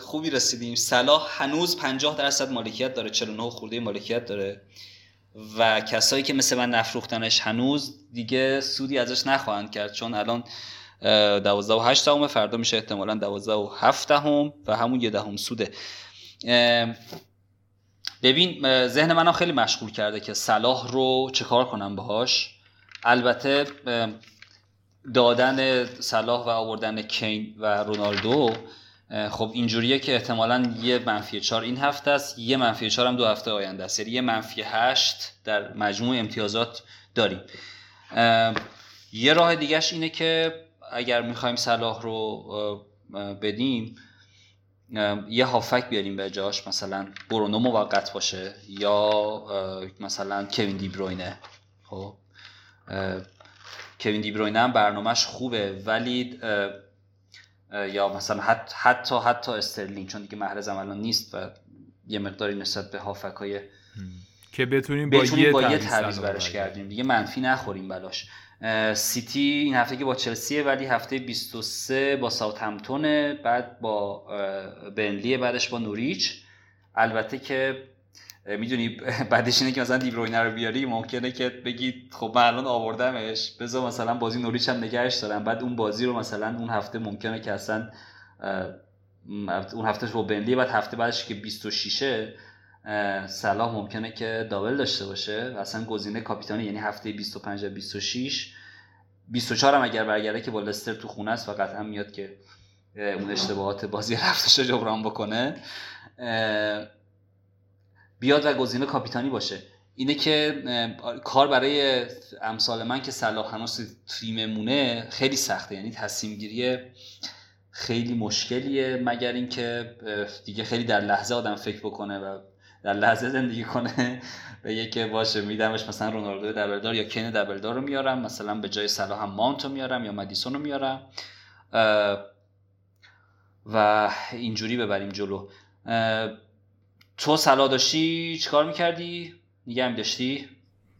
خوبی رسیدیم. صلاح هنوز 50 درصد مالکیت داره 49 خورده مالکیت داره. و کسایی که مثل من نفروختنش هنوز دیگه سودی ازش نخواهند کرد چون الان 12 و 8 دهم فردا میشه احتمالا 12 و 7 دهم و همون یه دهم سوده. ببین ذهن منم خیلی مشغول کرده که صلاح رو چه کار کنم باهاش. البته دادن صلاح و آوردن کین و رونالدو خب اینجوریه که احتمالا یه منفی چار این هفته است یه منفی چار هم دو هفته آینده است. یعنی یه منفی هشت در مجموع امتیازات داریم. یه راه دیگهش اینه که اگر می‌خوایم صلاح رو بدیم یه هافک بیاریم به جاش مثلا برونو موقت باشه یا مثلا کوین دیبروینه. خب کوین دیبروینه هم برنامهش خوبه ولی یا مثلا حتی حتی, حتی استرلینگ چون دیگه محرز الان نیست و یه مقداری نسبت به هافک های که بتونیم با, یه, با یه تعویض برش کردیم دیگه منفی نخوریم بلاش سیتی این هفته که با چلسیه ولی هفته 23 با ساوثهمپتون بعد با بنلی بعدش با نوریچ. البته که می‌دونی بعدش اینه که مثلا دیبروینه رو بیاری ممکنه که بگی خب من الان آوردمش بذار مثلا بازی نوریچ هم نگهش دارم. بعد اون بازی رو مثلا اون هفته ممکنه که اصلا اون هفتهش با بنلی بعد هفته بعدش که 26 صلاح ممکنه که دابل داشته باشه اصلا گزینه کاپیتانی یعنی هفته 25 و 26 24 هم اگر برگرده که با لستر تو خونه است و قطعا میاد که اون اشتباهات بازی رفتش رو جبران بکنه. بیاد و گزینه کاپیتانی باشه. اینه که کار برای امثال من که صلاح هنوز تیممونه خیلی سخته. یعنی تصمیم گیری خیلی مشکلیه مگر اینکه دیگه خیلی در لحظه آدم فکر بکنه و در لحظه زندگی کنه. به که باشه میدمش مثلا رونالدو دبلدار یا کین دبلدار رو میارم مثلا به جای صلاح هم مانتو میارم یا مدیسون رو میارم. و اینجوری ببریم جلو. تو سلا داشتی؟ چیکار می‌کردی؟ نگه داشتی؟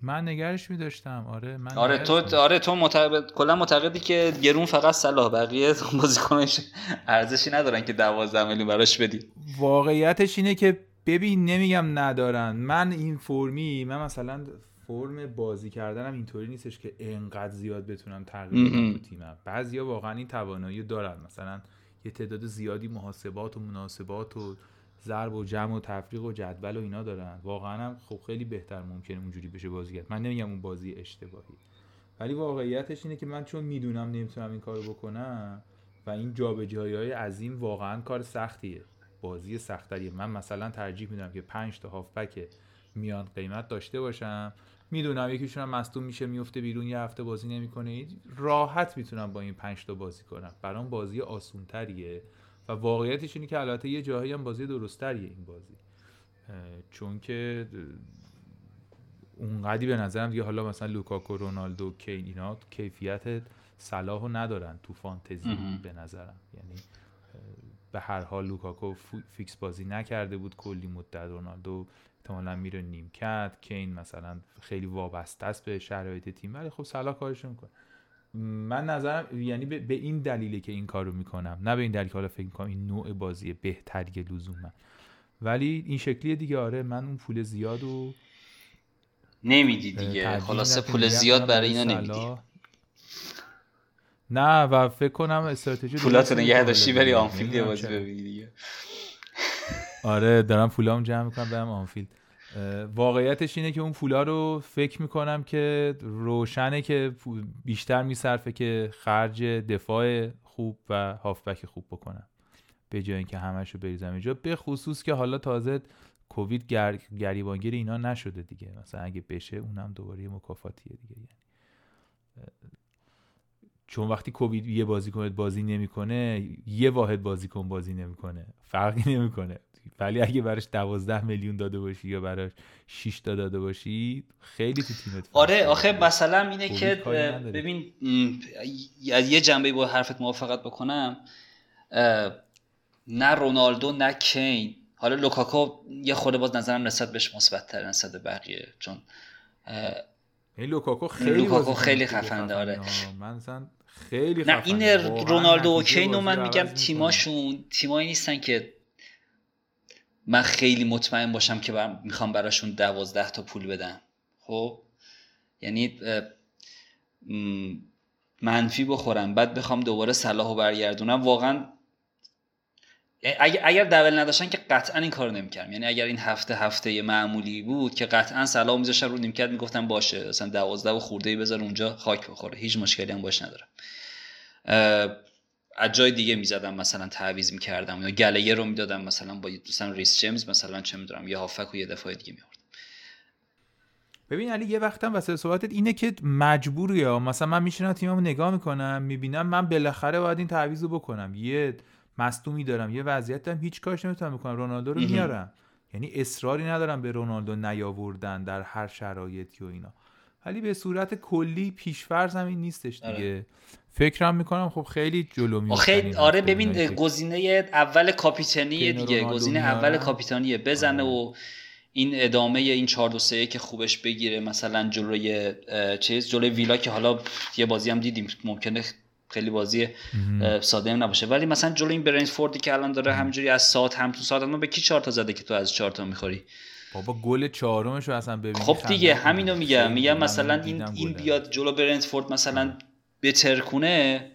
من نگرش می داشتم آره من آره تو آره تو معتقد کلا معتقدی که گرون فقط صلاح بقیه بازیکنش ارزشی ندارن که 12 میلیون براش بدی. واقعیتش اینه که ببین نمیگم ندارن. من این فرمی من مثلا فرم بازی کردنم اینطوری نیستش که انقدر زیاد بتونم تغییر بدم تو تیمم. بعضیا واقعا این توانایی دارن. مثلا یه تعداد زیادی محاسبات و مناسبات و ضرب و جمع و تفریق و جدول و اینا دارن. واقعا هم خب خیلی بهتر ممکنه اونجوری بشه بازی کرد. من نمیگم اون بازی اشتباهی. ولی واقعیتش اینه که من چون می‌دونم نمی‌تونم این کارو بکنم و این جابجایی های عظیم واقعا کار سختیه. بازی سختریه. من مثلا ترجیح میدم که 5 تا هافبک میان قیمت داشته باشم. می‌دونم یکیشون هم مصدوم میشه میفته بیرون یه هفته بازی نمی‌کنه. راحت می‌تونم با این 5 تا بازی کنم. برام بازی آسونتریه. و واقعیتش اینه که البته یه جاهایی هم بازی درستریه این بازی. چون که اونقدی به نظرم دیگه حالا مثلا لوکاکو رونالدو کین اینا کیفیت صلاحو ندارن تو فانتزی به نظرم. یعنی به هر حال لوکاکو فیکس بازی نکرده بود کلی مدت رونالدو احتمالا میره نیمکت کین مثلا خیلی وابسته است به شرایط تیم ولی خب صلاح کارش می‌کنه. من نظرم یعنی به این دلیله که این کارو می‌کنم نه به این دلیل که حالا فکر می‌کنم این نوع بازی بهتری لزوما ولی این شکلی دیگه آره من اون پول زیاد و نمیدی دیگه. خلاصه پول زیاد برای اینا نمیدی. نه و فکر کنم استراتژی پولاتو نگه داشتی بری آنفیلد یه بازی ببینی دیگه. آره دارم پولامو جمع می‌کنم برم آنفیلد. واقعیتش اینه که اون پولا رو فکر می‌کنم که روشنه که بیشتر میصرفه که خرج دفاع خوب و هافبک خوب بکنم. به جای اینکه همش رو بریزم اینجا. به خصوص که حالا تازه کووید گر... گریبانگیر اینا نشده دیگه. مثلا اگه بشه اونم دوباره مکافاتیه دیگه. یعنی چون وقتی کووید یه بازیکن بازی نمی‌کنه یه واحد بازیکن بازی نمی‌کنه. فرقی نمی‌کنه. ولی اگه براش دوازده میلیون داده باشی یا براش 6 تا داده باشی خیلی تو تیمت آره آخه مثلا اینه که ببین یه جنبه با حرفت موافقت بکنم نه رونالدو نه کین. حالا لوکاکو یه خورده باز نظرم نسبت بهش مثبت تر نسبت بقیه چون این لوکاکو خیلی لوکاکو خیلی خفنه آره من خیلی نه این رونالدو و کین من میگم تیماشون تیمایی نیستن که من خیلی مطمئن باشم که بر... می‌خوام براشون دوازده تا پول بدم. خب؟ یعنی منفی بخورم. بعد بخوام دوباره صلاح و برگردونم. واقعا اگر, دبل نداشتن که قطعا این کارو نمی‌کردم. یعنی اگر این هفته هفته معمولی بود که قطعا صلاح میذاشتن رو نیمکت می‌گفتم باشه. مثلا دوازده و خورده بذار اونجا خاک بخوره. هیچ مشکلی هم باش ندارم. از جای دیگه می‌زدم مثلا تعویض می‌کردم یا گلیه رو می‌دادم مثلا با مثلا ریس جیمز مثلا چه می‌دونم یه هافک و یه دفاع دیگه میوردم ببین علی یه وقتم واسه صحبتت اینه که مجبوری یا مثلا من میشینم تیممو نگاه می‌کنم می‌بینم من بالاخره باید این تعویض رو بکنم. یه مصدومی دارم یه وضعیتم هیچ کارش نمی‌تونم بکنم. رونالدو رو میارم. یعنی اصراری ندارم به رونالدو نیاوردن در هر شرایطی و اینا. ولی به صورت کلی پیشفرض همین نیستش آره. دیگه. فکرم می‌کنم خب خیلی جلو میاد آره ببین گزینه اول کاپیتانیه دیگه. گزینه اول کاپیتانیه. بزنه آره. و این ادامه این 4 2 3 که خوبش بگیره مثلا جلوی چیز جلوی ویلا که حالا یه بازی هم دیدیم. ممکنه خیلی بازی ساده نباشه. ولی مثلا جلوی این برنتفوردی که الان داره همجوری از ساعت هم تو ساعت به کی 4 تا زده که تو از 4 تا می‌خوری؟ بابا گل چهارمش رو اصلا ببین خب دیگه همینو میگم میگم مثلا این این بیاد جلو برنتفورد مثلا بترکونه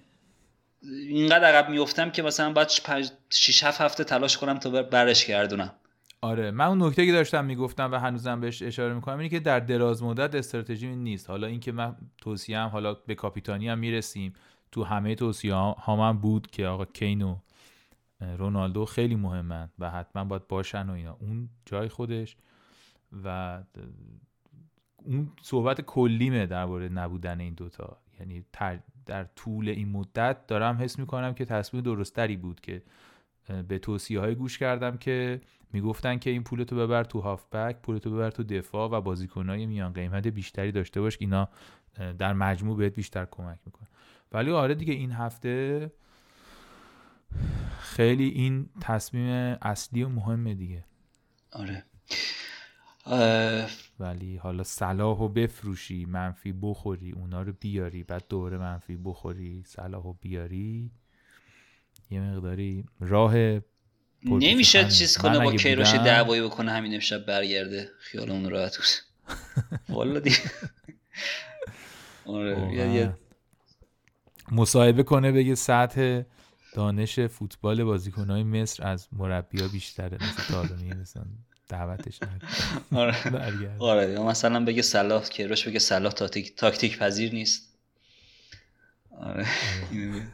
اینقدر عقب میفتم که مثلا باید 6 7 هفته تلاش کنم تا برش گردونم. آره من اون نکته که داشتم می‌گفتم و هنوزم بهش اشاره می‌کنم اینه که در دراز مدت استراتژی نیست. حالا اینکه من توصیه حالا به کاپیتانی هم می‌رسیم. تو همه توصیه ها من بود که آقا کینو رونالدو خیلی مهمن و حتما باید باشن و اینا. اون جای خودش. و اون صحبت کلیمه درباره نبودن این دوتا. یعنی در طول این مدت دارم حس می‌کنم که تصمیم درستری بود که به توصیه های گوش کردم که می‌گفتن که این پولتو ببر تو هافبک پولتو ببر تو دفاع و بازیکنهای میان قیمت بیشتری داشته باش اینا در مجموع بهت بیشتر کمک می‌کنه ولی آره دیگه این هفته خیلی این تصمیم اصلی و مهمه دیگه. آره. ولی حالا صلاح و بفروشی منفی بخوری اونا رو بیاری بعد دوره منفی بخوری صلاح و بیاری. یه مقداری راه نمیشه چیز کنه با کیروش دعوایی بکنه همین امشب برگرده خیال اون راحت بود والا دیگه. آره مصاحبه کنه بگه سطح دانش فوتبال بازیکنهای مصر از مربیا بیشتره. مثل تالونیه مثلا. دعوتش آره. آره مثلا بگه صلاح کیروش بگه صلاح تاکتیک تاکتیک پذیر نیست. آره, آره.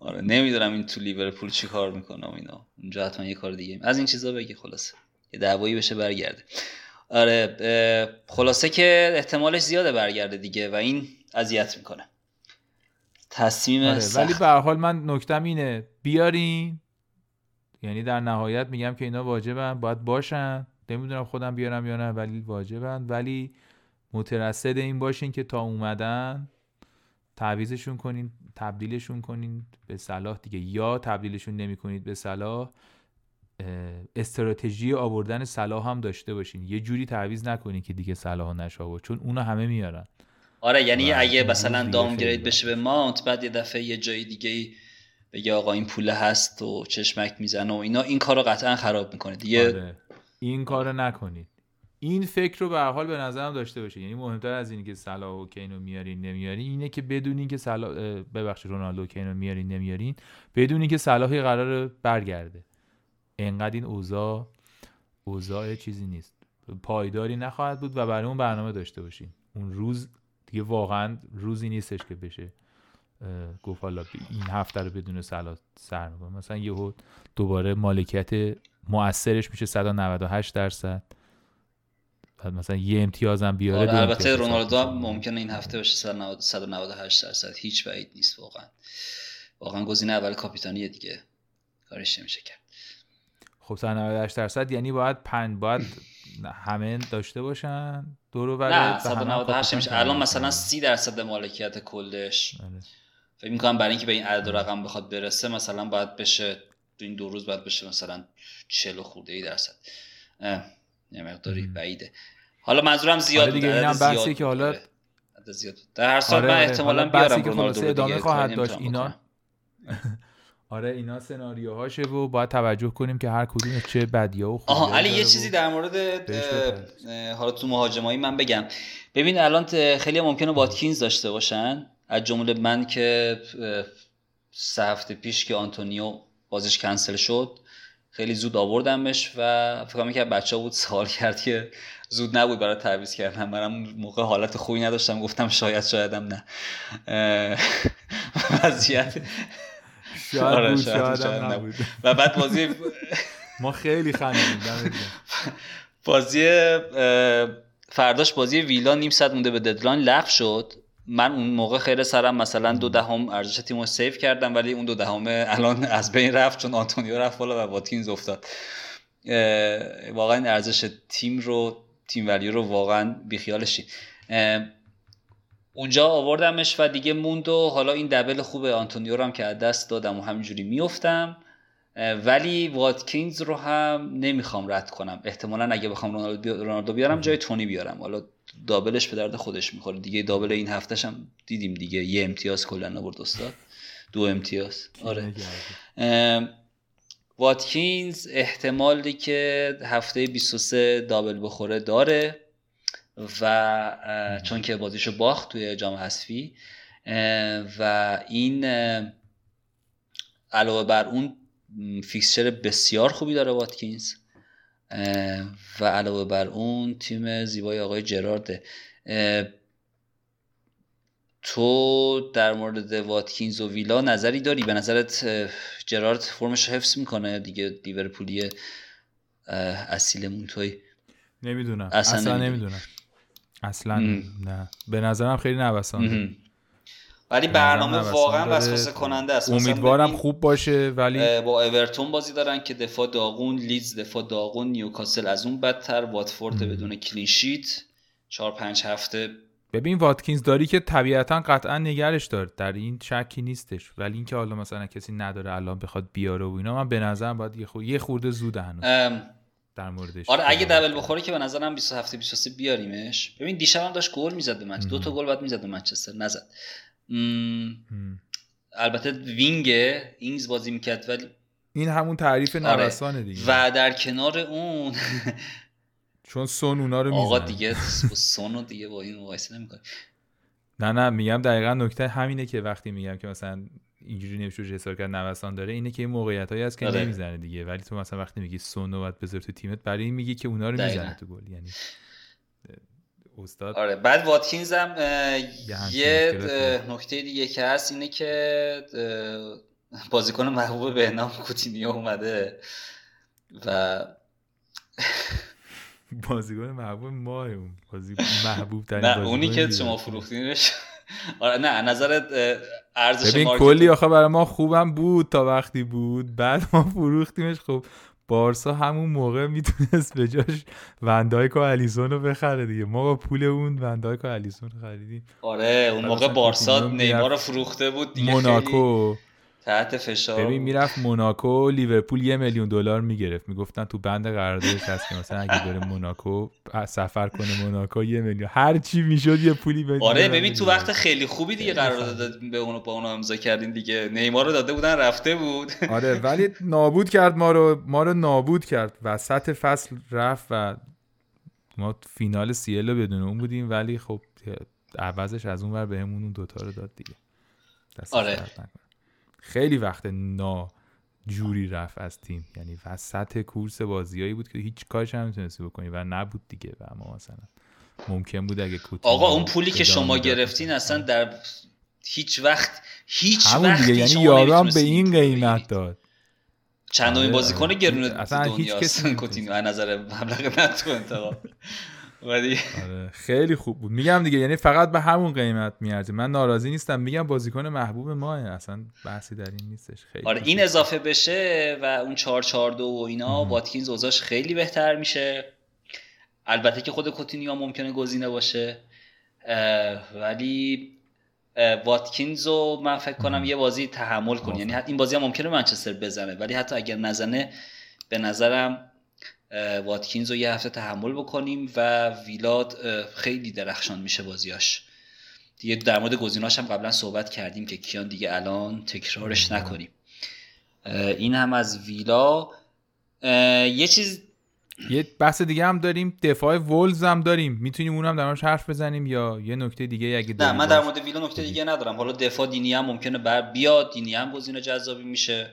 آره نمی‌دونم این تو لیورپول چی کار می‌کنم اینا. اونجا حتما یه کار دیگه. از این چیزا بگه خلاصه. یه دعوایی بشه برگرده. آره خلاصه که احتمالش زیاده برگرده دیگه و این اذیت می‌کنه. تصمیم آره ولی به حال من نکتم اینه. بیارین. یعنی در نهایت میگم که اینا واجبن باید باشن. نمی‌دونم خودم بیارم یا نه ولی واجبن. ولی مترصد این باشین که تا اومدن تعویزشون کنین تبدیلشون کنین به صلاح دیگه. یا تبدیلشون نمی کنید به صلاح استراتژی آوردن صلاح هم داشته باشین. یه جوری تعویز نکنین که دیگه صلاح نشه چون اونا همه میارن. آره یعنی اگه مثلا داونگرید بشه به ماونت بعد یه دفعه یه جای دیگه بگه آقا این پول هست و چشمک می‌زنه و اینا این کارو قطعا خراب می‌کنه دیگه. آره. این کارو نکنید. این فکر رو به حال به نظرم داشته باشه یعنی مهمتر از اینکه صلاح و کینو میارین نمیارین اینه که بدونین که صلاح ببخشید رونالدو کینو میارین نمیارین بدونین که صلاحی قرار برگرده. انقدر این اوضاع اوضاع چیزی نیست. پایداری نخواهد بود و برای اون برنامه داشته باشین. اون روز دیگه واقعا روزی نیستش که بشه. گفت حالا این هفته رو بدون صلاح سر می‌کنه مثلا یهو دوباره مالکیت مؤثرش میشه 198 درصد. مثلا یه امتیازم بیاره آره البته رونالدو هم ممکنه این هفته بشه 198 درصد. هیچ بعید نیست واقعا. واقعا گزینه اول کاپیتانی دیگه. کارش نمیشه کرد. خب 198 درصد یعنی باید پنج باید همه داشته باشن؟ دور نه 198 میشه الان مثلا 30 درصد مالکیت کلش. بله. فکر می‌کنم برای اینکه به این عدد رقم بخواد برسه مثلا باید بشه این دو روز باید بشه مثلا 40 خورده ای درصد. یه مقداری بعیده. حالا منظورم زیاد آره دیگه اینم بحثی که حالا زیاد. در هر صورت آره من احتمالا بیارم رونالدو ادامه خواهد داشت اینا. آره اینا سناریوهاشه و باید توجه کنیم که هر کدوم چه بدیا و آها علی یه چیزی در مورد حالا تو مهاجمایی من بگم. ببین الان خیلی ممکنه واتکینز داشته باشن. از جمله من که سه هفته پیش که آنتونیو بازیش کنسل شد خیلی زود آوردمش و فکر کنم که بچه بود سوال کرد که زود نبود برای تعویض کردن. منم موقع حالت خوبی نداشتم گفتم شاید شایدم نه. وضعیت شاید آره بود شاید نبود. و بعد بازی ما خیلی خندیدیم بازی فرداش بازی ویلا نیم ساعت مونده به deadline لغو شد. من اون موقع خیلی سرم مثلا دو دهم ارزش تیم رو save کردم ولی اون دو دهم الان از بین رفت چون آنتونیو رفت بالا و واتکینز افتاد. واقعا ارزش تیم رو team value رو واقعا بیخیالشی اونجا آوردمش و دیگه موند و حالا این double خوب آنتونیو رو هم که از دست دادم و همینجوری میفتم ولی واتکینز رو هم نمی‌خوام رد کنم. احتمالا اگه بخوام رونالدو بیارم جای تونی بیارم. حالا دابلش به درد خودش می‌خوره. دیگه دابل این هفتهش هم دیدیم دیگه. یه امتیاز کلا آورد استاد. دو امتیاز. آره. واتکینز احتمالی که هفته 23 دابل بخوره داره و چون که بازیشو باخت توی جام حذفی و این علاوه بر اون فیکسچر بسیار خوبی داره واتکینز. و علاوه بر اون تیم زیبای آقای جرارده. تو در مورد واتکینز و ویلا نظری داری؟ به نظرت جرارد فرمش حفظ می‌کنه دیگه لیورپولی اصیلمون توی نمی‌دونم. اصلا, اصلا نمی‌دونم. اصلا نه. به نظرم خیلی نوسان ولی برنامه واقعا وسوسه کننده است. امیدوارم خوب باشه ولی با اورتون بازی دارن که دفاع داغون لیدز دفاع داغون نیوکاسل از اون بدتر واتفورد بدون کلین شیت 4 5 هفته. ببین واتکینز داری که طبیعتا قطعا نگرش داره. در این شکی نیستش. ولی اینکه حالا مثلا کسی نداره الان بخواد بیاره و اینا من به نظرم باید یه, خورده زود هنوز در موردش آره اگه double بخوره که به نظرم 27 23 بیاریمش. ببین دیشب هم داشت گل می‌زد به دو تا گل بعد می‌زد به منچستر نزد. البته وینگ اینگز بازی می‌کرد ولی این همون تعریف آره. نوسانه دیگه. و در کنار اون چون سون اونا رو آقا دیگه سون دیگه با این مقایسه نمی‌کنه. نه نه میگم دقیقا نکته همینه که وقتی میگم که مثلا اینجوری نمیشه حساب کرد نوسان داره اینه که این موقعیت هایی هست که آره. نمی‌زنه دیگه. ولی تو مثلا وقتی میگی سون رو باید بذار تو تیمت برای این میگی که اونا رو می‌زنه تو گل. یعنی استاد. آره بعد واتکینز هم یه نکته دیگه که هست اینه که بازیکن محبوب به نام کوتینیو اومده و بازیکن محبوب ما اون. بازی محبوب ترین نه اونی که شما فروختینش. آره نه نظر ارزش ببین کلی آخه برای ما خوبم بود تا وقتی بود. بعد ما فروختیمش. خب بارسا همون موقع می‌تونست به جاش وندایک و الیسون رو بخره دیگه. ما با پول اون وندایک و الیسون رو خریدیم. آره اون موقع بارسا نیمار رو فروخته بود دیگه موناکو. تحت فشار ببین می‌رفت موناکو لیورپول یه میلیون دلار می‌گرفت. می‌گفتن تو بند قراردادش هست که مثلا اگه بره موناکو سفر کنه موناکو یه میلیون. هر چی می‌شد یه پولی بده آره ببین تو وقت خیلی خوبی دیگه قرارداد به اونو با اونو امضا کردین دیگه. نیمار رو داده بودن رفته بود. آره ولی نابود کرد ما رو ما رو نابود کرد. وسط فصل رفت و ما فینال سیل رو بدون اون بودیم. ولی خب عوضش از اون ور بهمون اون دوتا رو داد دیگه. آره. خیلی وقت نا جوری رفت از تیم. یعنی وسط کورس بازیایی بود که هیچ کارش هم نمی‌تونستی بکنی و نبود دیگه. و ما مثلا ممکن بود اگه آقا اون پولی که شما گرفتین اصلا در هیچ وقت هیچ وقت یعنی یاران به این قیمت داد. چندمین آره، بازیکن آره. گرونه اصلا هیچ کسی کوتینیو از نظر مبلغ انتقال ولی آره خیلی خوب بود. میگم دیگه یعنی فقط به همون قیمت میارزه. من ناراضی نیستم میگم بازیکن محبوب ماه اصلا بحثی در این نیستش. خیلی آره این اضافه بشه و اون 4 4 2 و اینا واتکینز اوضاعش خیلی بهتر میشه. البته که خود کوتینیو ممکنه گزینه باشه. ولی واتکینز رو من فکر کنم یه بازی تحمل کنه یعنی این بازی هم ممکنه منچستر بزنه ولی حتی اگر نزنه به نظرم واتکینز رو یه هفته تحمل بکنیم و ویلاد خیلی درخشان میشه بازیاش. دیگه در مورد گزیناش هم قبلا صحبت کردیم که کیان دیگه الان تکرارش نکنیم. این هم از ویلا. یه چیز یه بحث دیگه هم داریم. دفاع ولز هم داریم. می‌تونیم اون هم در حرف بزنیم یا یه نکته دیگه اگه نه من در مورد ویلا نکته دیگه ندارم. حالا دفاع دینی هم ممکنه بر بیاد. دینی هم گزینه جذابی میشه.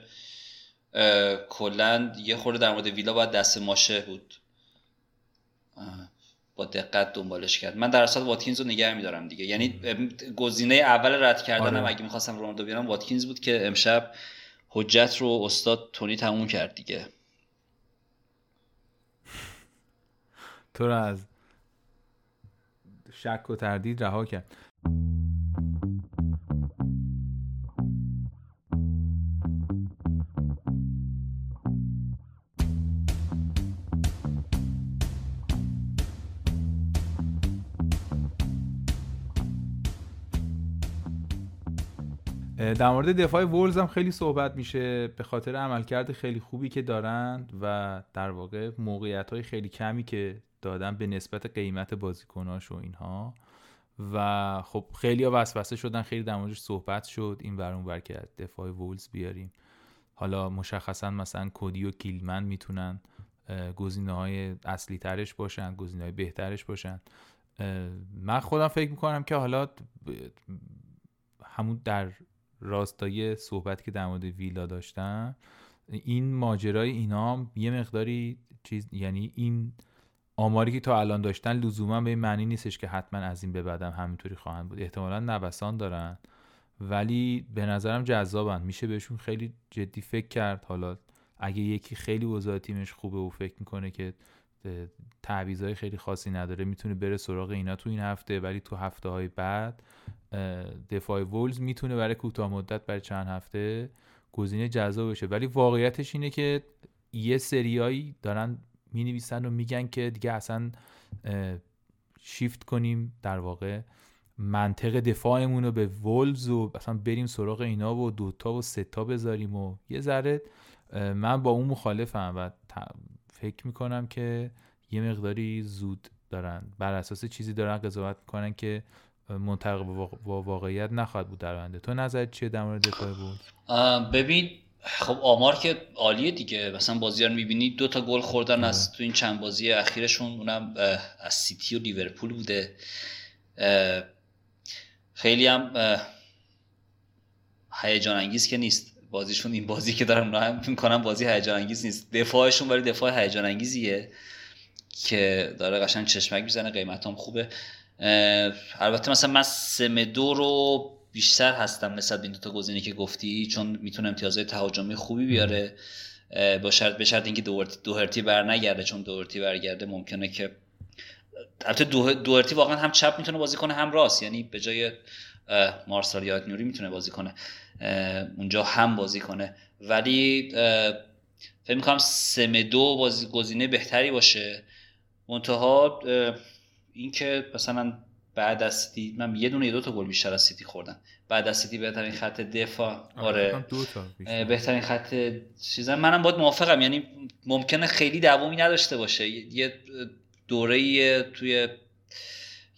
کلا یه خورده در مورد ویلا باید دست ماشه بود. با دقت دنبالش کرد. من در اصل واتکینز رو نگه میدارم دیگه. یعنی گزینه اول رد کردنم آره. اگه می‌خواستم رونالدو بیارم واتکینز بود که امشب حجت رو استاد تونی تموم کرد دیگه. تو رو از شک و تردید رها کرد. در مورد دفاع وولز هم خیلی صحبت میشه. به خاطر عملکرد خیلی خوبی که دارند و در واقع موقعیت های خیلی کمی که دادن به نسبت قیمت بازیکناش و اینها. و خب خیلی وسوسه شدن خیلی در موردش صحبت شد. این ورون ور که دفاع وولز بیاریم. حالا مشخصا مثلا کودی و کیلمن می‌تونن گزینه های اصلی ترش باشن گزینه های بهترش باشن. من خودم فکر می‌کنم که حالا همون در راستای صحبت که در مورد ویلا داشتم این ماجرای اینا یه مقداری چیز یعنی این آماری که تا الان داشتن لزوما به این معنی نیستش که حتما از این به بعدم همینطوری خواهند بود. احتمالا نوسان دارن. ولی به نظرم جذابن. میشه بهشون خیلی جدی فکر کرد. حالا اگه یکی خیلی اوضاع تیمش خوبه و فکر می‌کنه که تعویضای خیلی خاصی نداره می‌تونه بره سراغ اینا تو این هفته. ولی تو هفته های بعد دفاع وولز می‌تونه برای کوتاه مدت برای چند هفته گزینه جذاب بشه. ولی واقعیتش اینه که یه سریایی دارن می نویسن و میگن که دیگه اصلا شیفت کنیم در واقع منطق دفاعمون رو به وولز و اصلا بریم سراغ اینا و دوتا و ستا بذاریم و یه ذره من با اون مخالفم و فکر می‌کنم که یه مقداری زود دارن بر اساس چیزی دارن قضاوت می‌کنن که منطبق با واقعیت نخواهد بود در آینده. تو نظرت چیه در مورد دفاع بود؟ ببین خب آمار که عالیه دیگه. مثلا بازی رو می‌بینی دو تا گل خوردن از آره. تو این چند بازی اخیرشون اونم از سیتی و لیورپول بوده. خیلی هم هیجان انگیز که نیست. بازیشون این بازی که دارم می‌کنم بازی هیجان انگیز نیست. دفاعشون ولی دفاع هیجان انگیزیه که داره قشنگ چشمک می‌زنه قیمت هم خوبه. البته مثلا من سمدو رو بیشتر هستم مثل این دو تا گزینه که گفتی چون می‌تونه امتیازهای تهاجمی خوبی بیاره. با شرط به شرط اینکه دوهرتی بر نگرده چون دوهرتی برگرده ممکنه که البته دوهرتی واقعا هم چپ می‌تونه بازی کنه هم راست. یعنی به جای مارسال یاد نوری می‌تونه بازی کنه. اونجا هم بازی کنه. ولی فکر می‌کنم سمدو بازی گزینه بهتری باشه. منتها اینکه مثلا بعد از سیتی من یه دونه یه دو تا گل بیشتر از سیتی خوردم. بعد از سیتی بهترین خط دفاع. آره بهترین خط چیزا منم باید موافقم. یعنی ممکنه خیلی دوامی نداشته باشه. یه دوره توی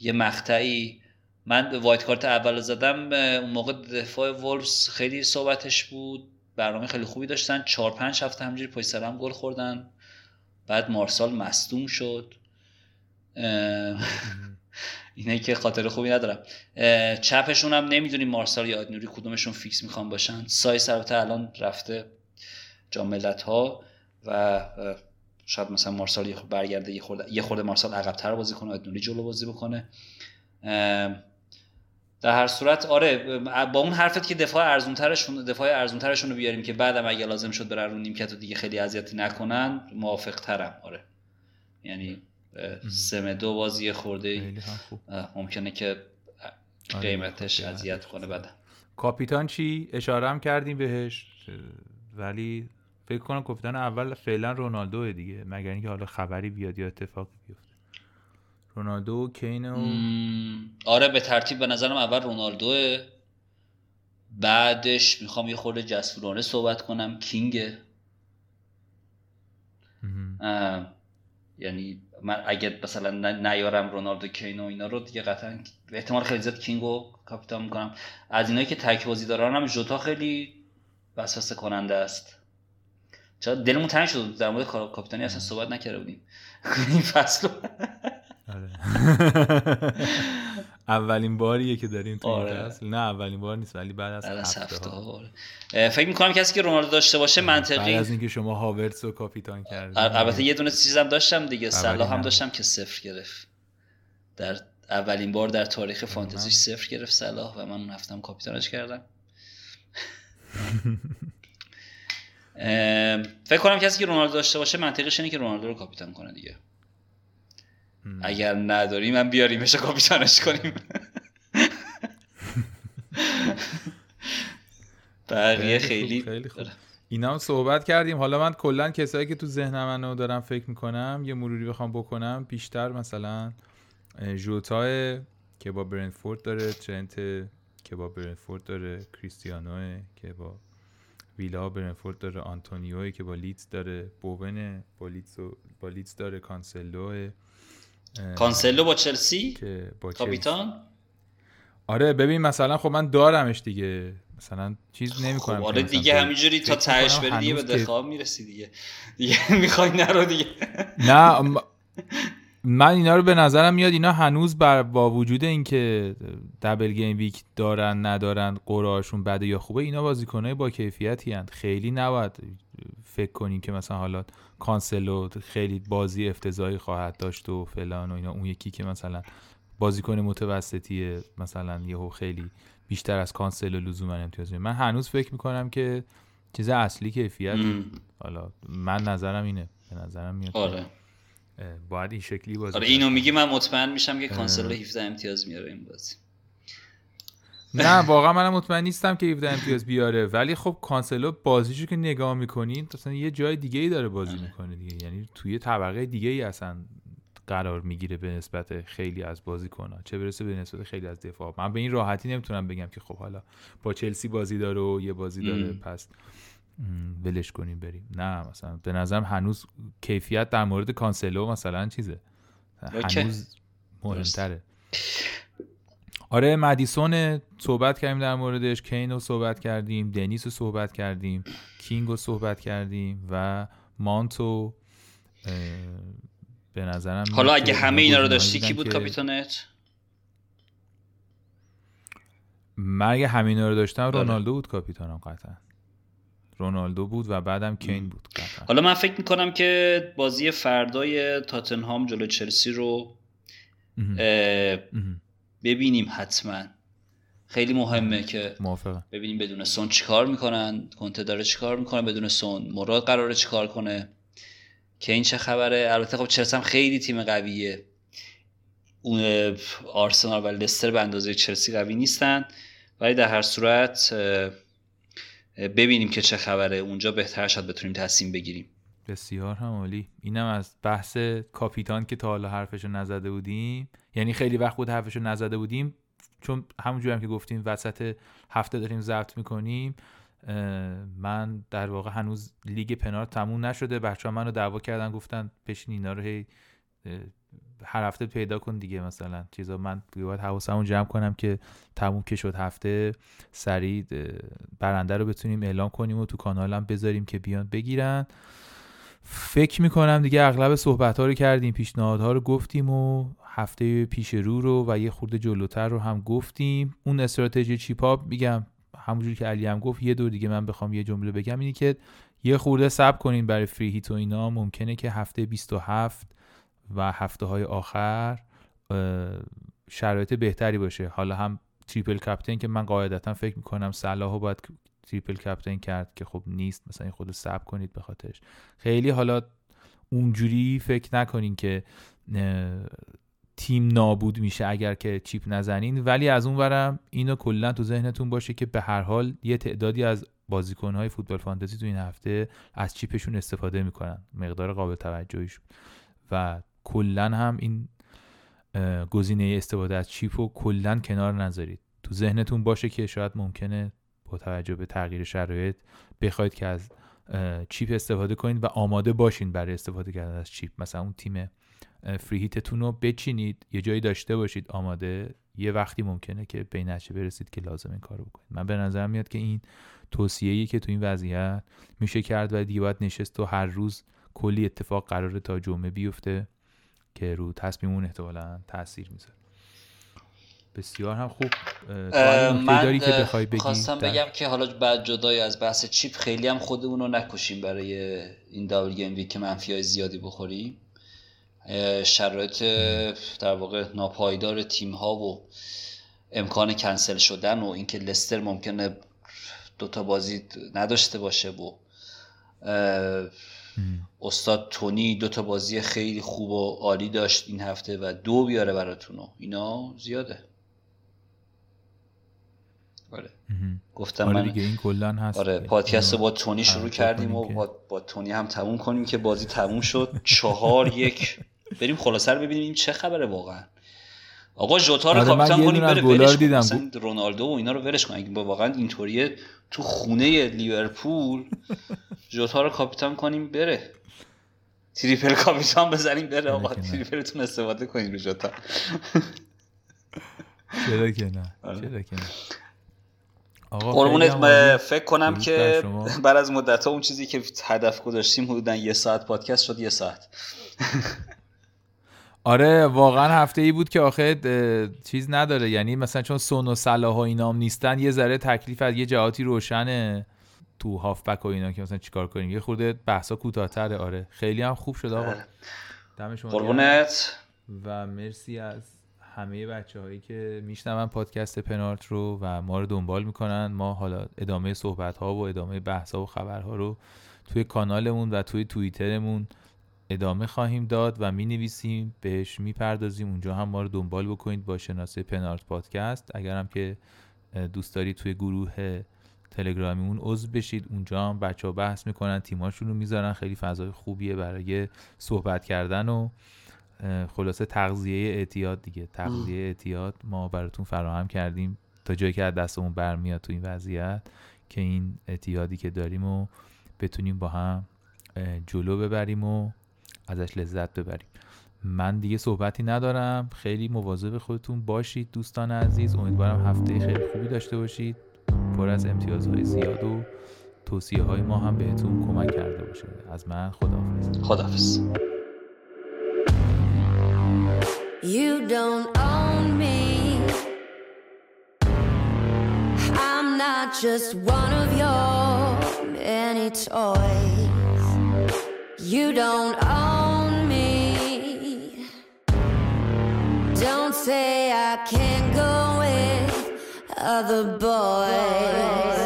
یه مقطعی. من وایت کارت اول زدم اون موقع دفاع وولفز خیلی صحبتش بود. برنامه خیلی خوبی داشتن. چهار پنج هفته همجوری پشت سرم گل خوردن. بعد مارسال مصدوم شد. اینه که خاطر خوبی ندارم. چپشون هم نمی‌دونیم مارسال یا آیت‌نوری کدومشون فیکس می‌خوان باشن. سایس البته الان رفته جام ملت ها و شاید مثلا مارسال یه برگرده یه خورده یه خورده مارسال عقب‌تر بازی کنه آیت‌نوری جلو بازی بکنه. در هر صورت آره با اون حرفت که دفاع ارزونترشون دفاع ارزونترشون رو بیاریم که بعدم اگه لازم شد برن رو نیمکت و دیگه خیلی اذیتی نکنن موافق ترم آره. یعنی سم دو بازی خورده ممکنه که آره، قیمتش اذیت کنه بعد کاپیتان چی؟ اشاره هم کردیم بهش. ولی فکر کنم کاپیتان اول فعلا رونالدو دیگه. مگر اینکه حالا خبری بیاد یا اتفاقی بیفته. رونالدو و کین و آره به ترتیب به نظرم اول رونالدو بعدش می‌خوام یه خورده جسورانه صحبت کنم کینگ یعنی من اگه مثلا نیارم رونالدو کین و اینا رو دیگه قطعا احتمال خیلی زیاد کینگو کاپیتان می‌کنم. از اینایی که تک بازی دارن هم جوتا خیلی وسوسه کننده است. چرا دلمون تنگ شد در مورد کاپیتانی اصلا صحبت نکرده بودیم. این فصل. اولین باریه که داریم تو آره. نه اولین بار نیست ولی بعد از هفته ها. آره. فکر می‌کنم کسی که رونالدو داشته باشه منطقی بعد از اینکه شما هاورتس رو کاپیتان کردید البته یه دونه چیزم داشتم دیگه صلاح هم داشتم که صفر گرفت. در اولین بار در تاریخ فانتزیش صفر گرفت صلاح و من اون هفتم کاپیتانش کردم. فکر کنم کسی که رونالدو داشته باشه منطقیش اینه که رونالدو رو کاپیتان کنه دیگه. اگر نداری من بیاریمش کاپیتانش کنیم. بقیه خیلی خیلی خوب. اینا هم صحبت کردیم. حالا من کلا کسایی که تو ذهن منو دارم فکر می‌کنم یه مروری بخوام بکنم بیشتر مثلا جوتا که با برنتفورد داره ترنت که با برنتفورد داره کریستیانو که با ویلا برنتفورد داره آنتونیو که با لیدز داره بوون با لیدز, با لیدز داره کانسلو کانسلو با چلسی؟ با کاپیتان؟ آره ببین مثلا خب من دارمش دیگه. مثلا چیز نمی‌کنم خب آره دیگه همینجوری تا تهش بری دیگه به دخواه می‌رسی دیگه. دیگه می‌خوای نرو دیگه. نه من اینا رو به نظرم میاد اینا هنوز بر با وجود اینکه دبل گیم ویک دارن ندارن قرارشون بده یا خوبه اینا بازیکنای با کیفیتی هند خیلی نباید فکر کنین که مثلا حالا کانسلو خیلی بازی افتضاحی خواهد داشت و فلان و اینا. اون یکی که مثلا بازیکن متوسطیه مثلا یهو خیلی بیشتر از کانسلو لزوما امتیاز من هنوز فکر می‌کنم که چیز اصلی کیفیت. حالا من نظرم اینه. به نظرم میاد آره. باید این شکلی بازی آره اینو میگی من مطمئن میشم که کانسلو 17 امتیاز میاره این بازی. نه واقعا منم مطمئن نیستم که 17 امتیاز بیاره. ولی خب کانسلو بازیشو که نگاه می‌کنین مثلا یه جای دیگه ای داره بازی آره. می‌کنه دیگه. یعنی توی طبقه دیگه ای اصلا قرار می‌گیره به نسبت خیلی از بازیکن‌ها. چه برسه به نسبت خیلی از دفاع. من به این راحتی نمی‌تونم بگم که خب حالا با چلسی بازی داره و یه بازی داره پس ولش کنیم بریم. نه مثلا به نظرم هنوز کیفیت در مورد کانسلو مثلا چیزه. هنوز مهمتره. آره مدیسون صحبت کردیم در موردش کین رو صحبت کردیم دنیس رو صحبت کردیم کینگ رو صحبت کردیم و مانتو به نظرم حالا اگه همه اینا رو داشتی کی بود کاپیتانت اگه همه اینا رو داشتم آره. رونالدو بود کاپیتانم قطعا. رونالدو بود و بعدم کین بود قطعا. حالا من فکر می‌کنم که بازی فردای تاتنهام جلو چلسی رو ببینیم حتما. خیلی مهمه که موافقه. ببینیم بدون سون چیکار می‌کنن کنته داره چیکار می‌کنه بدون سون مراد قراره چیکار کنه. که این چه خبره؟ البته خب چلسی هم خیلی تیم قویه. اون آرسنال و لستر به اندازه چلسی قوی نیستن. ولی در هر صورت ببینیم که چه خبره. اونجا بهتر شد بتونیم تصمیم بگیریم. بسیار هم عالی اینم از بحث کاپیتان که تا حالا حرفشو نزده بودیم. یعنی خیلی وقت بود حرفشو نزده بودیم. چون همونجوری هم که گفتیم وسط هفته داریم ضبط می‌کنیم من در واقع هنوز لیگ پنار تموم نشده. بچه ها منو دعوا کردن گفتن بشین اینا رو هی هر هفته پیدا کن دیگه مثلا. چیزا من باید حواسمو جمع کنم که تموم که شد هفته سریع برنده رو بتونیم اعلام کنیم و تو کانالم بذاریم که بیان بگیرن. فکر می‌کنم دیگه اغلب صحبت ها رو کردیم پیشنهادها رو گفتیم و هفته پیش رو رو و یه خورده جلوتر رو هم گفتیم. اون استراتژی چیپاپ میگم همونجوری که علی هم گفت یه دور دیگه من بخوام یه جمله بگم اینی که یه خورده صبر کنین برای free hit و اینا. ممکنه که هفته 27 و هفته های آخر شرایط بهتری باشه. حالا هم triple captain که من قاعدتا فکر می‌کنم صلاحو باید triple captain کرد که خب نیست. مثلا این خود صبر کنید به خاطرش. خیلی حالا اونجوری فکر نکنین که تیم نابود میشه اگر که chip نزنین. ولی از اون ورم اینو کلا تو ذهنتون باشه که به هر حال یه تعدادی از بازیکنهای فوتبال فانتزی تو این هفته از چیپشون استفاده می‌کنن. مقدار قابل توجهیشون. و کلا هم این گزینه استفاده از چیپ رو کلا کنار نذارید. تو ذهنتون باشه که شاید ممکنه با توجه به تغییر شرایط بخواید که از چیپ استفاده کنید و آماده باشین برای استفاده کردن از چیپ. مثلا اون تیم فری هیتتون رو بچینید یه جایی داشته باشید آماده. یه وقتی ممکنه که به نتیجه برسید که لازم این کارو بکنید. من به نظر میاد که این توصیه‌ای که تو این وضعیت میشه کرد و دیگه باید نشست و هر روز کلی اتفاق قراره تا جمعه بیفته. که رو تصمیمون احتمالا تاثیر می‌ذاره. بسیار هم خوب. من داری که بخوای بگی خواستم بگم که حالا بعد جدای از بحث چیپ خیلی هم خودمون رو نکشیم برای این دابل گیم ویک که منفی های زیادی بخوریم. شرایط در واقع ناپایدار تیم ها و امکان کنسل شدن و اینکه لستر ممکنه دوتا بازی نداشته باشه و استاد تونی دو تا بازی خیلی خوب و عالی داشت این هفته و دو بیاره براتون اینا زیاده. آره. گفتم آره دیگه این کلا هست آره پادکست با تونی شروع کردیم و با, با تونی هم تموم کنیم که بازی تموم شد. چهار یک. بریم خلاصه رو ببینیم این چه خبره واقعا. آقا جوتا رو آره کاپیتان کنیم بره ولش دیدم. رونالدو و اینا رو ولش کنیم واقعا اینطوریه تو خونه لیورپول جوتا رو کاپیتان کنیم بره. triple کاپیتان بزنیم بره. آقا triple تون استفاده کنیم رو جوتا چرا که نه؟ آره. چرا که نه؟ قربونت فکر کنم که بعد از مدت ها اون چیزی که هدف گذاشتیم حدودا یه ساعت پادکست شد یه ساعت. آره واقعا هفته ای بود که آخه چیز نداره. یعنی مثلا چون سون و صلاح و اینام نیستن یه ذره تکلیف از یه جهاتی روشنه تو هافبک و اینا که مثلا چیکار کنیم. یه خورده بحثا کوتاه‌تره. آره. خیلی هم خوب شد آقا. آره. دم قربونت. و مرسی از همه بچه هایی که میشنون پادکست پنارت رو و ما رو دنبال می‌کنن. ما حالا ادامه صحبت ها و ادامه بحث ها و خبرها رو توی کانالمون و توی توییترمون ادامه خواهیم داد و می نویسیم بهش می‌پردازیم. اونجا هم ما رو دنبال بکنید با شناسه پنارت پادکست. اگر هم که دوست دارید توی گروه تلگرامیمون عضو بشید اونجا هم بچه ها بحث می‌کنن تیماشون رو می‌ذارن. خیلی فضای خوبیه برای صحبت کردن و خلاصه تغذیه اعتیاد دیگه. تغذیه اعتیاد ما براتون فراهم کردیم تا جایی که از دستمون برمیاد تو این وضعیت که این اعتیادی که داریم و بتونیم با هم جلو ببریم و ازش لذت ببریم. من دیگه صحبتی ندارم. خیلی مواظب خودتون باشید دوستان عزیز. امیدوارم هفته خیلی خوبی داشته باشید. پر از امتیازهای زیاد و توصیه های ما هم بهتون کمک کرده باشه. از من خداحافظ. خداحافظ. You don't own me. I'm not just one of your many toys. You don't own say I can't go with other boys.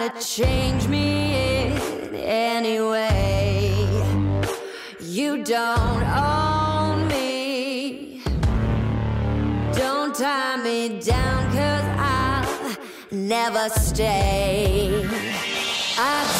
trying to change me in any way. You don't own me. Don't tie me down, cause I'll never stay. I